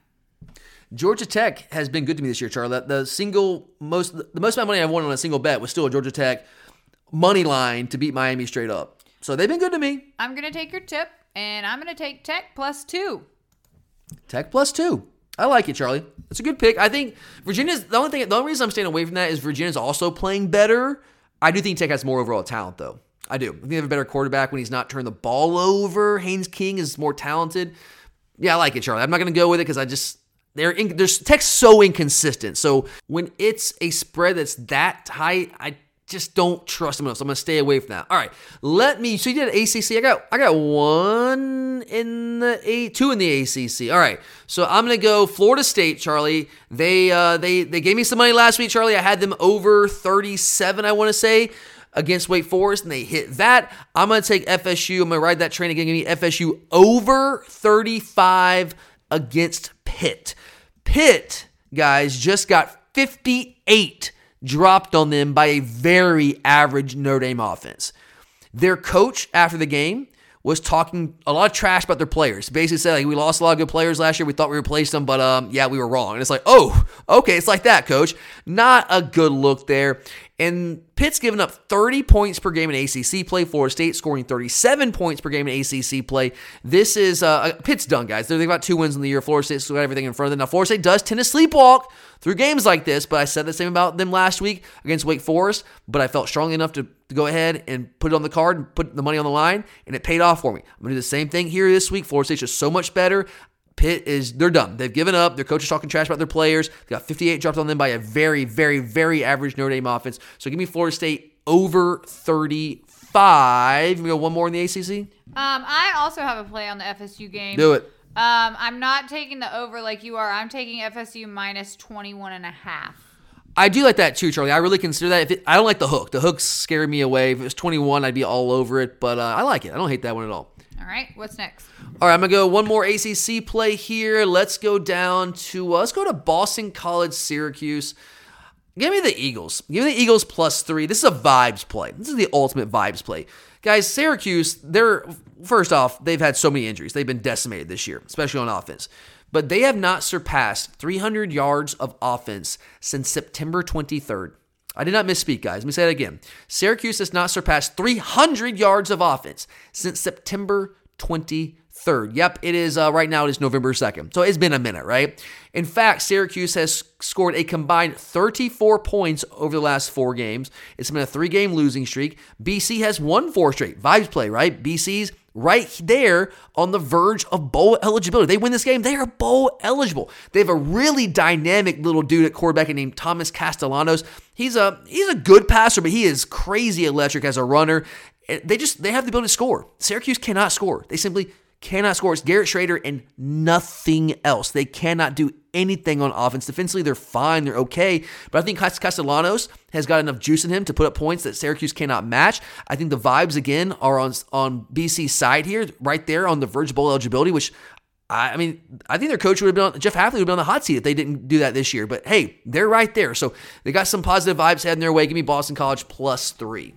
Georgia Tech has been good to me this year, Charlie. The- single most, the most amount of money I've won on a single bet was still a Georgia Tech money line to beat Miami straight up. So they've been good to me. I'm going to take your tip, and I'm going to take Tech plus two. Tech plus two. I like it, Charlie. It's a good pick. I think Virginia's the only thing. The only reason I'm staying away from that is Virginia's also playing better. I do think Tech has more overall talent, though. I do. I think they have a better quarterback when he's not turning the ball over. Haynes King is more talented. Yeah, I like it, Charlie. I'm not going to go with it because I just they're in, there's text so inconsistent. So when it's a spread that's that tight, I just don't trust them enough. So I'm gonna stay away from that. All right, let me. So you did ACC. I got I got one in the A, two in the ACC. All right, so I'm gonna go Florida State. Charlie, they uh, they they gave me some money last week. Charlie, I had them over 37. I want to say against Wake Forest, and they hit that. I'm gonna take FSU. I'm gonna ride that train again. Give me FSU over 35 against Pitt. Pitt guys just got 58 dropped on them by a very average Notre Dame offense. Their coach after the game was talking a lot of trash about their players. Basically said like we lost a lot of good players last year. We thought we replaced them, but um yeah, we were wrong. And it's like, oh, okay, it's like that, coach. Not a good look there. And Pitt's given up 30 points per game in ACC play. Florida State scoring 37 points per game in ACC play. This is uh, Pitt's done, guys. They've got two wins in the year. Florida State's got everything in front of them. Now, Florida State does tend to sleepwalk through games like this, but I said the same about them last week against Wake Forest. But I felt strongly enough to, to go ahead and put it on the card and put the money on the line, and it paid off for me. I'm going to do the same thing here this week. Florida State's just so much better. Pitt is they're done. They've given up. Their coach is talking trash about their players. They got 58 dropped on them by a very, very, very average Notre Dame offense. So give me Florida State over 35. We go one more in the ACC. Um, I also have a play on the FSU game. Do it. Um, I'm not taking the over like you are. I'm taking FSU minus 21 and a half. I do like that too, Charlie. I really consider that. If it, I don't like the hook. The hook scared me away. If it was 21, I'd be all over it. But uh, I like it. I don't hate that one at all. All right, what's next? All right, I'm gonna go one more ACC play here. Let's go down to uh, let's go to Boston College, Syracuse. Give me the Eagles. Give me the Eagles plus three. This is a vibes play. This is the ultimate vibes play, guys. Syracuse. They're first off, they've had so many injuries. They've been decimated this year, especially on offense. But they have not surpassed 300 yards of offense since September 23rd. I did not misspeak, guys. Let me say it again. Syracuse has not surpassed 300 yards of offense since September 23rd. Yep, it is uh, right now. It is November 2nd. So it's been a minute, right? In fact, Syracuse has scored a combined 34 points over the last four games. It's been a three game losing streak. BC has won four straight. Vibes play, right? BC's right there on the verge of bowl eligibility. They win this game, they are bowl eligible. They have a really dynamic little dude at quarterback named Thomas Castellanos. He's a he's a good passer, but he is crazy electric as a runner. They just they have the ability to score. Syracuse cannot score. They simply cannot score. It's Garrett Shrader and nothing else. They cannot do anything on offense. Defensively, they're fine. They're okay. But I think Castellanos has got enough juice in him to put up points that Syracuse cannot match. I think the vibes, again, are on, on BC's side here, right there on the verge of bowl eligibility, which I mean, I think their coach would have been on, Jeff Hafley would have been on the hot seat if they didn't do that this year. But hey, they're right there. So they got some positive vibes heading their way. Give me Boston College plus three.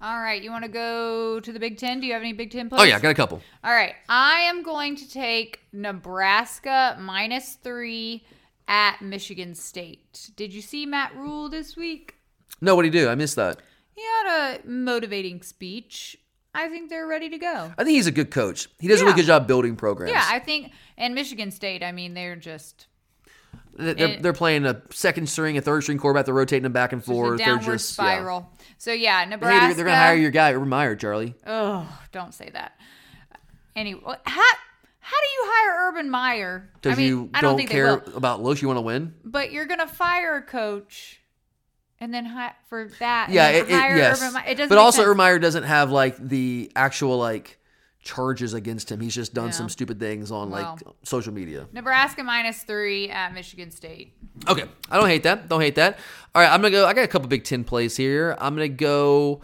All right, you want to go to the Big Ten? Do you have any Big Ten plays? Oh yeah, I got a couple. All right, I am going to take Nebraska minus three at Michigan State. Did you see Matt Rhule this week? No, what did he do? I missed that. He had a motivating speech. I think they're ready to go. I think he's a good coach. He does a really good job building programs. Yeah, I think, and Michigan State. I mean, they're just they're, it, they're playing a second string, a third string quarterback. They're rotating them back and forth. they're just spiral. Yeah. So yeah, Nebraska. Hey, they're, they're going to hire your guy, Urban Meyer, Charlie. Oh, don't say that. Anyway, how how do you hire Urban Meyer? Because I mean, you I don't, don't think care about looks. You want to win. But you're going to fire a coach. And then hi- for that, Yeah, it, it, yes. Urban Meyer. It doesn't but also, sense. Urban Meyer doesn't have like the actual like charges against him. He's just done Yeah. some stupid things on like Well. social media. Nebraska minus three at Michigan State. Okay, I don't hate that. Don't hate that. All right, I'm gonna go. I got a couple Big Ten plays here. I'm gonna go.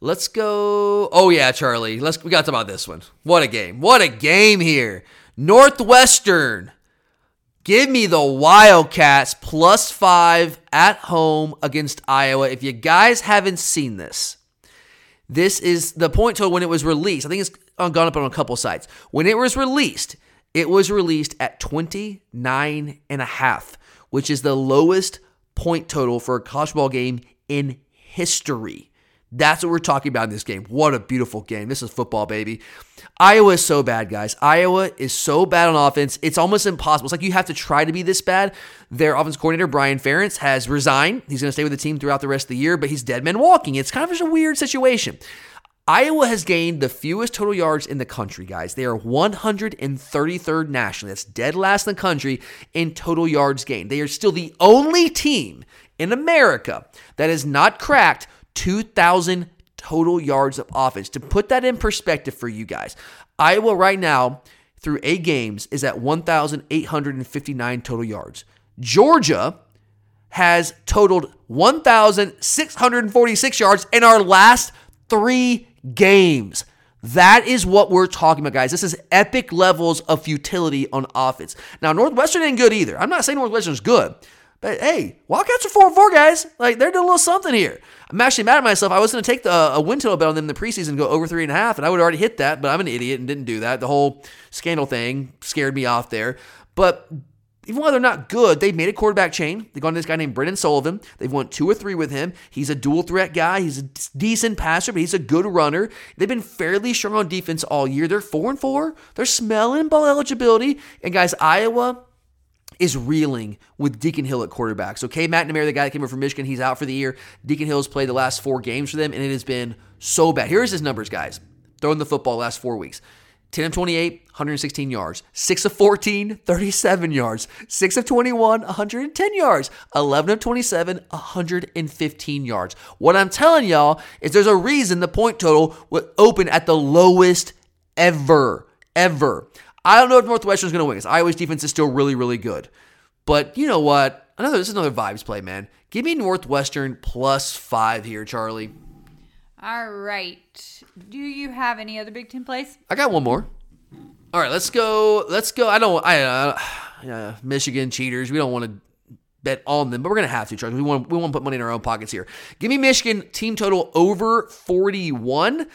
Let's go. Oh yeah, Charlie. Let's. We got to talk about this one. What a game! What a game here. Northwestern. Give me the Wildcats plus five at home against Iowa. If you guys haven't seen this, this is the point total when it was released. I think it's gone up on a couple sites. When it was released, it was released at 29 and a half, which is the lowest point total for a college ball game in history. That's what we're talking about in this game. What a beautiful game. This is football, baby. Iowa is so bad, guys. Iowa is so bad on offense. It's almost impossible. It's like you have to try to be this bad. Their offense coordinator, Brian Ferentz, has resigned. He's going to stay with the team throughout the rest of the year, but he's dead man walking. It's kind of just a weird situation. Iowa has gained the fewest total yards in the country, guys. They are 133rd nationally. That's dead last in the country in total yards gained. They are still the only team in America that has not cracked 2,000 total yards of offense. To put that in perspective for you guys, Iowa right now, through eight games, is at 1,859 total yards. Georgia has totaled 1,646 yards in our last three games. That is what we're talking about, guys. This is epic levels of futility on offense. Now, Northwestern ain't good either. I'm not saying Northwestern's good, but hey, Wildcats are 4 and 4, guys. Like, they're doing a little something here. I'm actually mad at myself. I was going to take the, uh, a win total bet on them in the preseason go over three and a half, and I would already hit that, but I'm an idiot and didn't do that. The whole scandal thing scared me off there. But even while they're not good, they've made a quarterback chain. They've gone to this guy named Brendan Sullivan. They've won two or three with him. He's a dual threat guy. He's a decent passer, but he's a good runner. They've been fairly strong on defense all year. They're four and four. They're smelling ball eligibility. And guys, Iowa is reeling with Deacon Hill at quarterback. So Cade McNamara, the guy that came over from Michigan, he's out for the year. Deacon Hill has played the last four games for them, and it has been so bad. Here's his numbers, guys. Throwing the football last four weeks. 10 of 28, 116 yards. 6 of 14, 37 yards. 6 of 21, 110 yards. 11 of 27, 115 yards. What I'm telling y'all is there's a reason the point total would open at the lowest ever. Ever. I don't know if Northwestern's going to win because Iowa's defense is still really, really good. But you know what? Another this is another vibes play, man. Give me Northwestern plus five here, Charlie. All right. Do you have any other Big Ten plays? I got one more. All right, let's go. Let's go. I don't. I uh, uh, Michigan cheaters. We don't want to bet on them, but we're gonna have to. Charlie. We want. We want to put money in our own pockets here. Give me Michigan team total over forty one.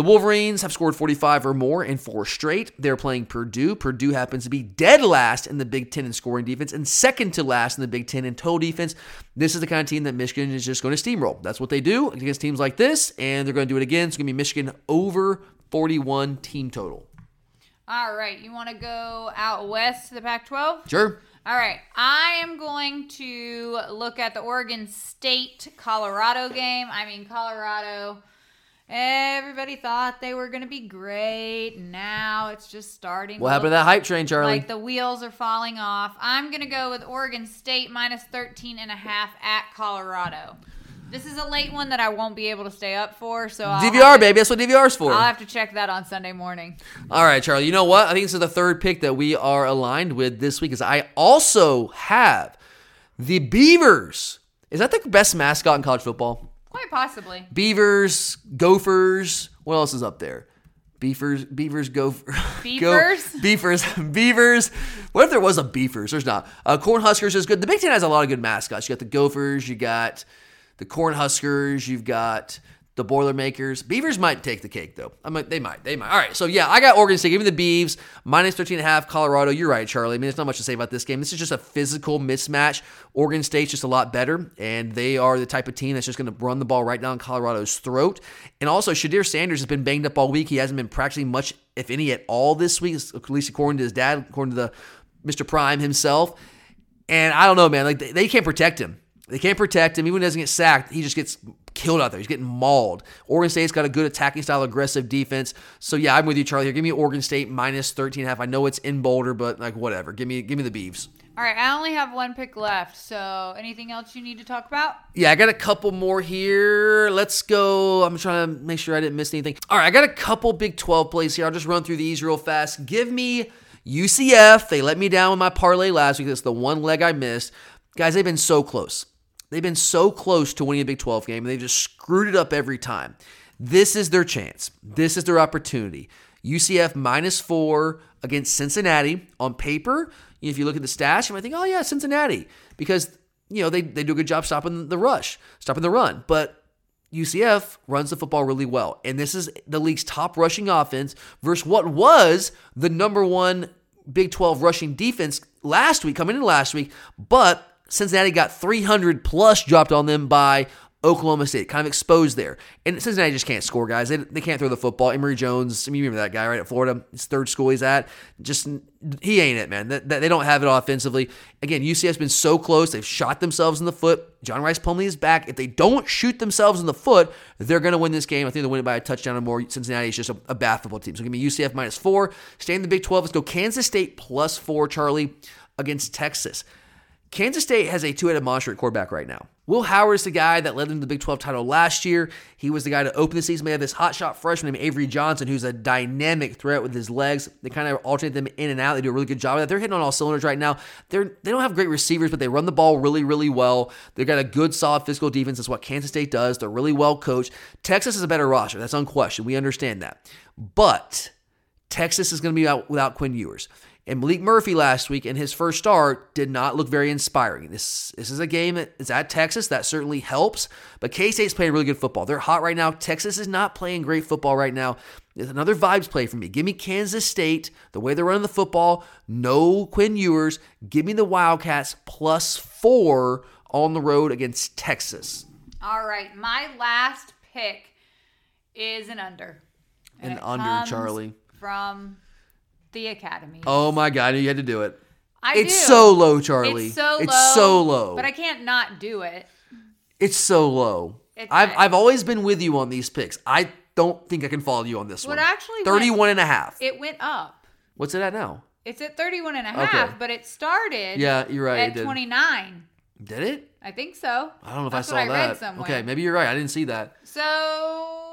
The Wolverines have scored 45 or more in four straight. They're playing Purdue. Purdue happens to be dead last in the Big Ten in scoring defense and second to last in the Big Ten in total defense. This is the kind of team that Michigan is just going to steamroll. That's what they do against teams like this, and they're going to do it again. It's going to be Michigan over 41 team total. All right. You want to go out west to the Pac 12? Sure. All right. I am going to look at the Oregon State Colorado game. I mean, Colorado. Everybody thought they were going to be great. Now it's just starting. What happened to that hype train, Charlie? Like the wheels are falling off. I'm going to go with Oregon State minus 13 and a half at Colorado. This is a late one that I won't be able to stay up for. So I'll DVR, to, baby. That's what DVR's for. I'll have to check that on Sunday morning. All right, Charlie. You know what? I think this is the third pick that we are aligned with this week. Is I also have the Beavers. Is that the best mascot in college football? Quite possibly. Beavers, Gophers. What else is up there? Beavers, Beavers, gophers, <laughs> Beavers? Go, <laughs> beavers, Beavers. What if there was a Beavers? There's not. Uh, Cornhuskers is good. The Big Ten has a lot of good mascots. You got the Gophers, you got the Cornhuskers, you've got the Boilermakers. Beavers might take the cake, though. I mean, they might. They might. All right. So, yeah, I got Oregon State. Give me the Beavs. Minus 13 and a half. Colorado. You're right, Charlie. I mean, there's not much to say about this game. This is just a physical mismatch. Oregon State's just a lot better, and they are the type of team that's just going to run the ball right down Colorado's throat. And also, Shedeur Sanders has been banged up all week. He hasn't been practicing much, if any, at all this week, at least according to his dad, according to the Mr. Prime himself. And I don't know, man. Like, they, they can't protect him. They can't protect him. Even when he doesn't get sacked, he just gets killed out there. He's getting mauled. Oregon State's got a good attacking style, aggressive defense. So yeah, I'm with you, Charlie. Here, give me Oregon State minus 13 and a half. I know it's in Boulder, but like whatever. Give me give me the Beavs. All right, I only have one pick left. So anything else you need to talk about? Yeah, I got a couple more here. Let's go. I'm trying to make sure I didn't miss anything. All right, I got a couple Big 12 plays here. I'll just run through these real fast. Give me UCF. They let me down with my parlay last week. That's the one leg I missed. Guys, they've been so close. They've been so close to winning a Big 12 game, and they've just screwed it up every time. This is their chance. This is their opportunity. UCF minus four against Cincinnati. On paper, if you look at the stats, you might think, oh, yeah, Cincinnati, because you know they, they do a good job stopping the rush, stopping the run. But UCF runs the football really well. And this is the league's top rushing offense versus what was the number one Big 12 rushing defense last week, coming in last week. But Cincinnati got 300 plus dropped on them by Oklahoma State, kind of exposed there. And Cincinnati just can't score, guys. They, they can't throw the football. Emory Jones, I mean, you remember that guy, right, at Florida? His third school he's at. Just, he ain't it, man. That, they don't have it offensively. Again, UCF's been so close. They've shot themselves in the foot. John Rhys Plumlee is back. If they don't shoot themselves in the foot, they're going to win this game. I think they'll win it by a touchdown or more. Cincinnati is just a, a bad football team. So give me UCF minus four. Stay in the Big 12. Let's go Kansas State plus four, Charlie, against Texas. Kansas State has a two-headed monster at quarterback right now. Will Howard is the guy that led them to the Big 12 title last year. He was the guy to open the season. They have this hotshot freshman named Avery Johnson, who's a dynamic threat with his legs. They kind of alternate them in and out. They do a really good job of that. They're hitting on all cylinders right now. They're they don't have great receivers, but they run the ball really, really well. They've got a good, solid physical defense. That's what Kansas State does. They're really well coached. Texas is a better roster. That's unquestioned. We understand that. But Texas is going to be out without Quinn Ewers. And Maalik Murphy last week in his first start did not look very inspiring. This this is a game that is at Texas. That certainly helps. But K State's playing really good football. They're hot right now. Texas is not playing great football right now. There's another vibes play for me. Give me Kansas State, the way they're running the football. No Quinn Ewers. Give me the Wildcats plus four on the road against Texas. All right. My last pick is an under. An under, Charlie. From the Academy. Oh my God, you had to do it. I it's do. so low, Charlie. It's so low. It's so low. But I can't not do it. It's so low. It's I've, I've always been with you on these picks. I don't think I can follow you on this What one. actually 31 went- and a half. It went up. What's it at now? It's at 31 and a half, Okay. but it started Yeah, you're right, at did. 29. Did it? I think so. I don't know if That's I saw that. Okay, maybe you're right. I didn't see that. So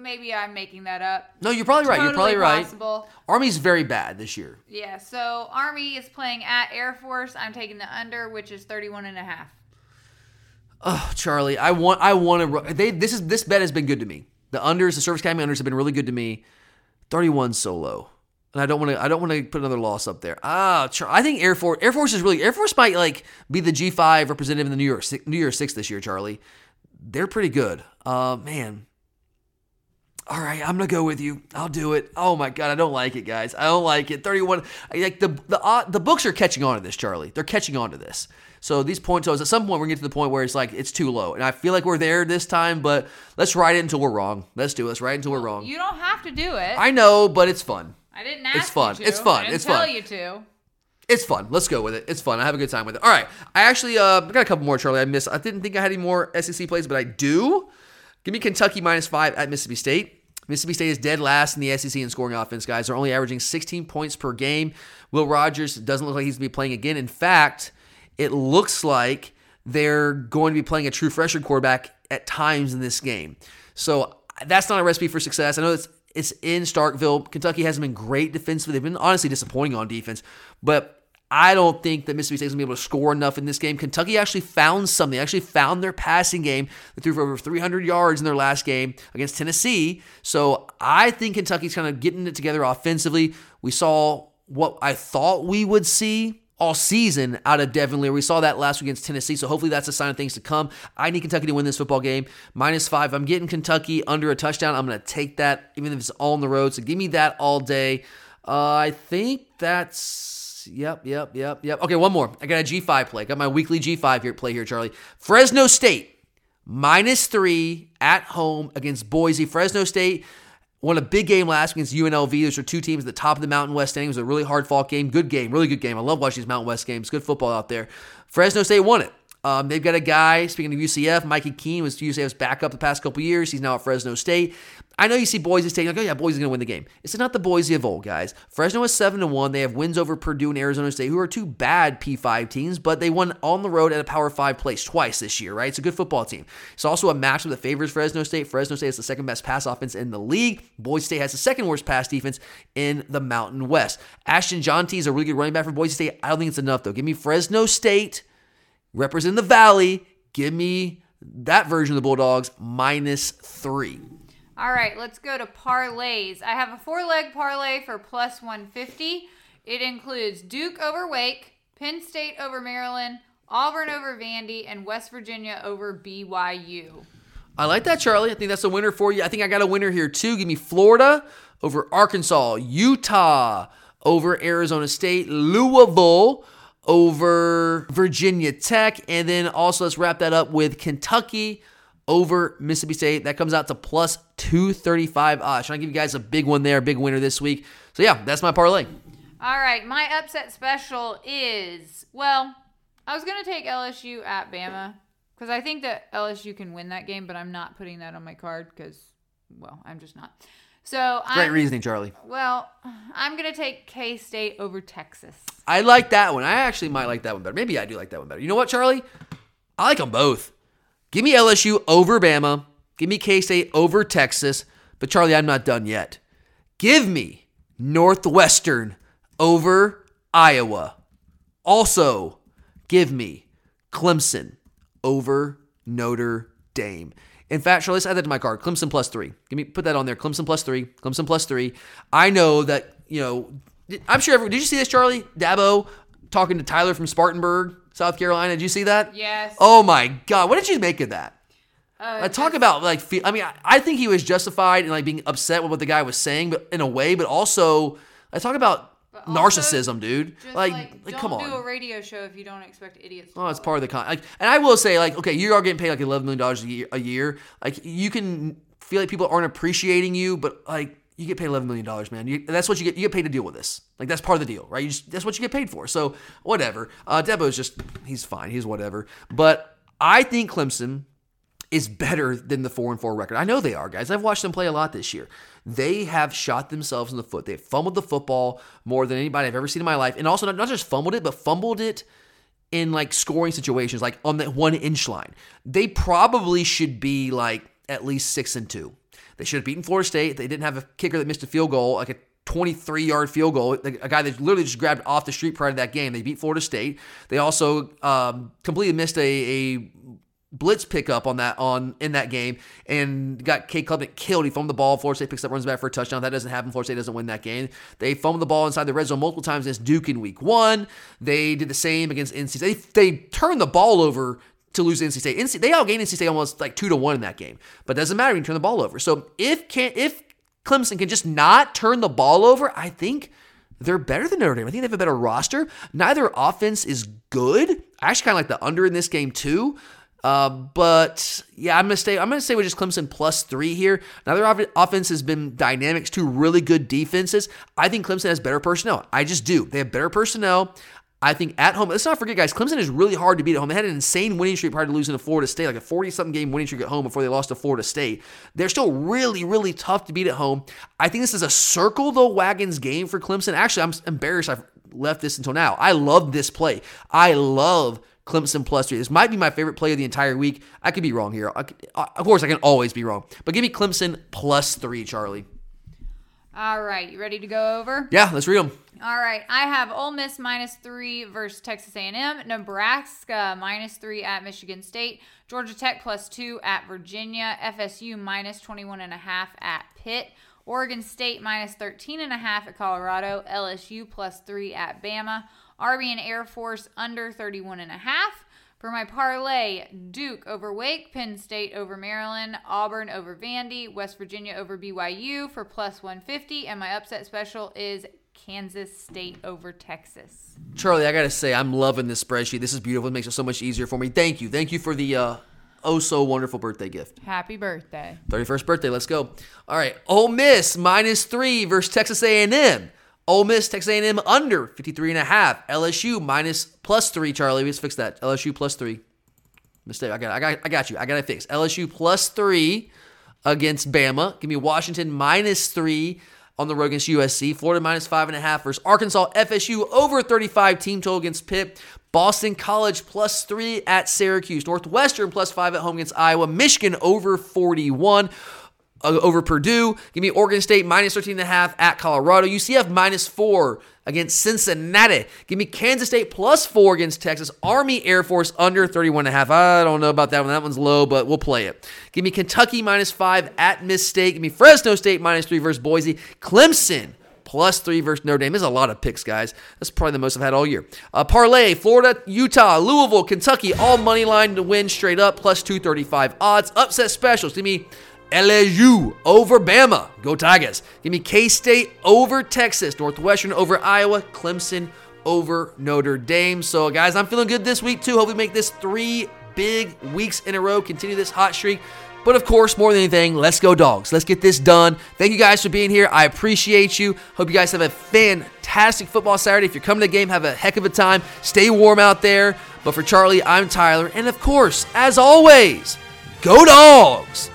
maybe I'm making that up. No, you're probably right. You're Totally probably right. possible. Army's very bad this year. Yeah, so Army is playing at Air Force. I'm taking the under, which is 31 and a half. Oh, Charlie, I want I want to they this is this bet has been good to me. The unders, the service academy unders have been really good to me. 31 solo. And I don't want to I don't want to put another loss up there. Ah, Char- I think Air Force Air Force is really Air Force might like be the G5 representative in the New York New Year 6 this year, Charlie. They're pretty good. Uh man. All right, I'm gonna go with you. I'll do it. Oh my god, I don't like it, guys. I don't like it. 31. Like the the uh, the books are catching on to this, Charlie. They're catching on to this. So these point totals, at some point, we're gonna get to the point where it's like it's too low, and I feel like we're there this time. But let's ride it until we're wrong. Let's do it. Let's ride it until we're wrong. You don't have to do it. I know, but it's fun. I didn't ask It's fun. It's fun. I didn't It's tell fun. you to. It's fun. Let's go with it. It's fun. I have a good time with it. All right. I actually uh, got a couple more, Charlie. I missed. I didn't think I had any more SEC plays, but I do. Give me Kentucky minus five at Mississippi State. Mississippi State is dead last in the SEC in scoring offense, guys. They're only averaging 16 points per game. Will Rogers doesn't look like he's going to be playing again. In fact, it looks like they're going to be playing a true freshman quarterback at times in this game. So that's not a recipe for success. I know it's it's in Starkville. Kentucky hasn't been great defensively. They've been honestly disappointing on defense, but I don't think that Mississippi State's gonna be able to score enough in this game. Kentucky actually found something. They actually found their passing game. They threw for over 300 yards in their last game against Tennessee. So I think Kentucky's kind of getting it together offensively. We saw what I thought we would see all season out of Devin Leary. We saw that last week against Tennessee, so hopefully that's a sign of things to come. I need Kentucky to win this football game. Minus five. I'm getting Kentucky under a touchdown. I'm going to take that, even if it's all on the road. So give me that all day. Uh, I think that's. Yep, yep, yep, yep. Okay, one more. I got a G5 play. Got my weekly G5 here play here, Charlie. Fresno State minus three at home against Boise. Fresno State won a big game last against UNLV. Those are two teams at the top of the Mountain West standing. It was a really hard fought game. Good game, really good game. I love watching these Mountain West games. Good football out there. Fresno State won it. Um, they've got a guy, speaking of UCF, Mikey Keene was UCF's backup the past couple years. He's now at Fresno State. I know you see Boise State, like, oh yeah, Boise's going to win the game. It's not the Boise of old, guys. Fresno is 7 to 1. They have wins over Purdue and Arizona State, who are two bad P5 teams, but they won on the road at a Power 5 place twice this year, right? It's a good football team. It's also a matchup that favors Fresno State. Fresno State is the second best pass offense in the league. Boise State has the second worst pass defense in the Mountain West. Ashton Jeanty is a really good running back for Boise State. I don't think it's enough, though. Give me Fresno State represent the Valley. Give me that version of the Bulldogs minus three. All right, let's go to parlays. I have a four leg parlay for plus 150. It includes Duke over Wake, Penn State over Maryland, Auburn over Vandy, and West Virginia over BYU. I like that, Charlie. I think that's a winner for you. I think I got a winner here too. Give me Florida over Arkansas, Utah over Arizona State, Louisville over Virginia Tech, and then also let's wrap that up with Kentucky over Mississippi State. That comes out to plus 235 odds. Trying to give you guys a big one there, big winner this week. So yeah, that's my parlay. All right, my upset special is well, I was gonna take LSU at Bama because I think that LSU can win that game, but I'm not putting that on my card because, well, I'm just not. So Great I'm, reasoning, Charlie. Well, I'm gonna take K State over Texas. I like that one. I actually might like that one better. Maybe I do like that one better. You know what, Charlie? I like them both. Give me LSU over Bama. Give me K State over Texas. But Charlie, I'm not done yet. Give me Northwestern over Iowa. Also, give me Clemson over Notre Dame. In fact, Charlie, let's add that to my card. Clemson plus three. Give me put that on there. Clemson plus three. Clemson plus three. I know that you know. I'm sure. Everyone, did you see this, Charlie Dabo talking to Tyler from Spartanburg, South Carolina? Did you see that? Yes. Oh my God! What did you make of that? Uh, I talk about like. fe- I mean, I, I think he was justified in like being upset with what the guy was saying, but in a way, but also I talk about narcissism, dude. Like, like, like, don't come on. do a radio show if you don't expect idiots. Oh, it's part of the con. Like, and I will say, like, okay, you are getting paid like eleven million dollars a year. Like, you can feel like people aren't appreciating you, but like, you get paid eleven million dollars, man. You, that's what you get. You get paid to deal with this. Like, that's part of the deal, right? Just that's what you get paid for. So, whatever. Uh, Dabo's just he's fine. He's whatever. But I think Clemson is better than the four and four record. I know they are, guys. I've watched them play a lot this year. They have shot themselves in the foot. They've fumbled the football more than anybody I've ever seen in my life, and also not, not just fumbled it, but fumbled it in like scoring situations, like on that one inch line. They probably should be like at least six and two. They should have beaten Florida State. They didn't have a kicker that missed a field goal, like a 23 yard field goal, a guy that literally just grabbed off the street prior to that game. They beat Florida State. They also um, completely missed a, a blitz pickup on that on in that game and got Cade Klubnik killed. He fumbled the ball. Florida State picks up, runs back for a touchdown. That doesn't happen. Florida State doesn't win that game. They fumbled the ball inside the red zone multiple times against Duke in week one. They did the same against NC State. They, they turned the ball over to lose NC State. NC, they outgained NC State almost like two to one in that game. But doesn't matter you turn the ball over. So if can if Clemson can just not turn the ball over, I think they're better than Notre Dame. I think they have a better roster. Neither offense is good. I actually kind of like the under in this game too. Uh, but yeah, I'm gonna stay. I'm gonna stay with just Clemson plus three here. Now their off- offense has been dynamics, two really good defenses. I think Clemson has better personnel. I just do. They have better personnel. I think at home. Let's not forget, guys. Clemson is really hard to beat at home. They had an insane winning streak prior to losing to Florida State, like a 40-something game winning streak at home before they lost to Florida State. They're still really, really tough to beat at home. I think this is a circle the wagons game for Clemson. Actually, I'm embarrassed I've left this until now. I love this play. I love Clemson plus three. This might be my favorite play of the entire week. I could be wrong here. I could- uh, of course, I can always be wrong. But give me Clemson plus three, Charlie. All right, you ready to go over? Yeah, let's read them. All right, I have Ole Miss minus three versus Texas A&M, Nebraska minus three at Michigan State, Georgia Tech plus two at Virginia, FSU minus 21 and a half at Pitt, Oregon State minus 13 and a half at Colorado, LSU plus three at Bama, Army and Air Force under 31 and a half. For my parlay, Duke over Wake, Penn State over Maryland, Auburn over Vandy, West Virginia over BYU for plus 150, and my upset special is Kansas State over Texas. Charlie, I gotta say, I'm loving this spreadsheet. This is beautiful. It makes it so much easier for me. Thank you. Thank you for the uh, oh so wonderful birthday gift. Happy birthday. 31st birthday. Let's go. All right. Ole Miss minus three versus Texas A&M. Ole Miss, Texas A&M under 53 and a half. LSU minus plus three. Charlie, let's fix that. LSU plus three. Mistake. I got. I got. I got you. I got to fix. LSU plus three against Bama. Give me Washington minus three on the road against USC. Florida minus five and a half versus Arkansas. FSU over 35 team total against Pitt. Boston College plus three at Syracuse. Northwestern plus five at home against Iowa. Michigan over 41 uh, over Purdue. Give me Oregon State minus 13 and a half at Colorado. UCF minus four against Cincinnati. Give me Kansas State plus four against Texas. Army Air Force under 31 and a half. I don't know about that one. That one's low, but we'll play it. Give me Kentucky minus five at Miss State. Give me Fresno State minus three versus Boise. Clemson plus three versus Notre Dame. There's a lot of picks, guys. That's probably the most I've had all year. Uh, parlay, Florida, Utah, Louisville, Kentucky, all money line to win straight up, plus 235 odds. Upset specials. Give me LSU over Bama. Go Tigers. Give me K State over Texas. Northwestern over Iowa. Clemson over Notre Dame. So, guys, I'm feeling good this week, too. Hope we make this three big weeks in a row, continue this hot streak. But of course, more than anything, let's go, dogs. Let's get this done. Thank you guys for being here. I appreciate you. Hope you guys have a fantastic football Saturday. If you're coming to the game, have a heck of a time. Stay warm out there. But for Charlie, I'm Tyler. And of course, as always, go, dogs.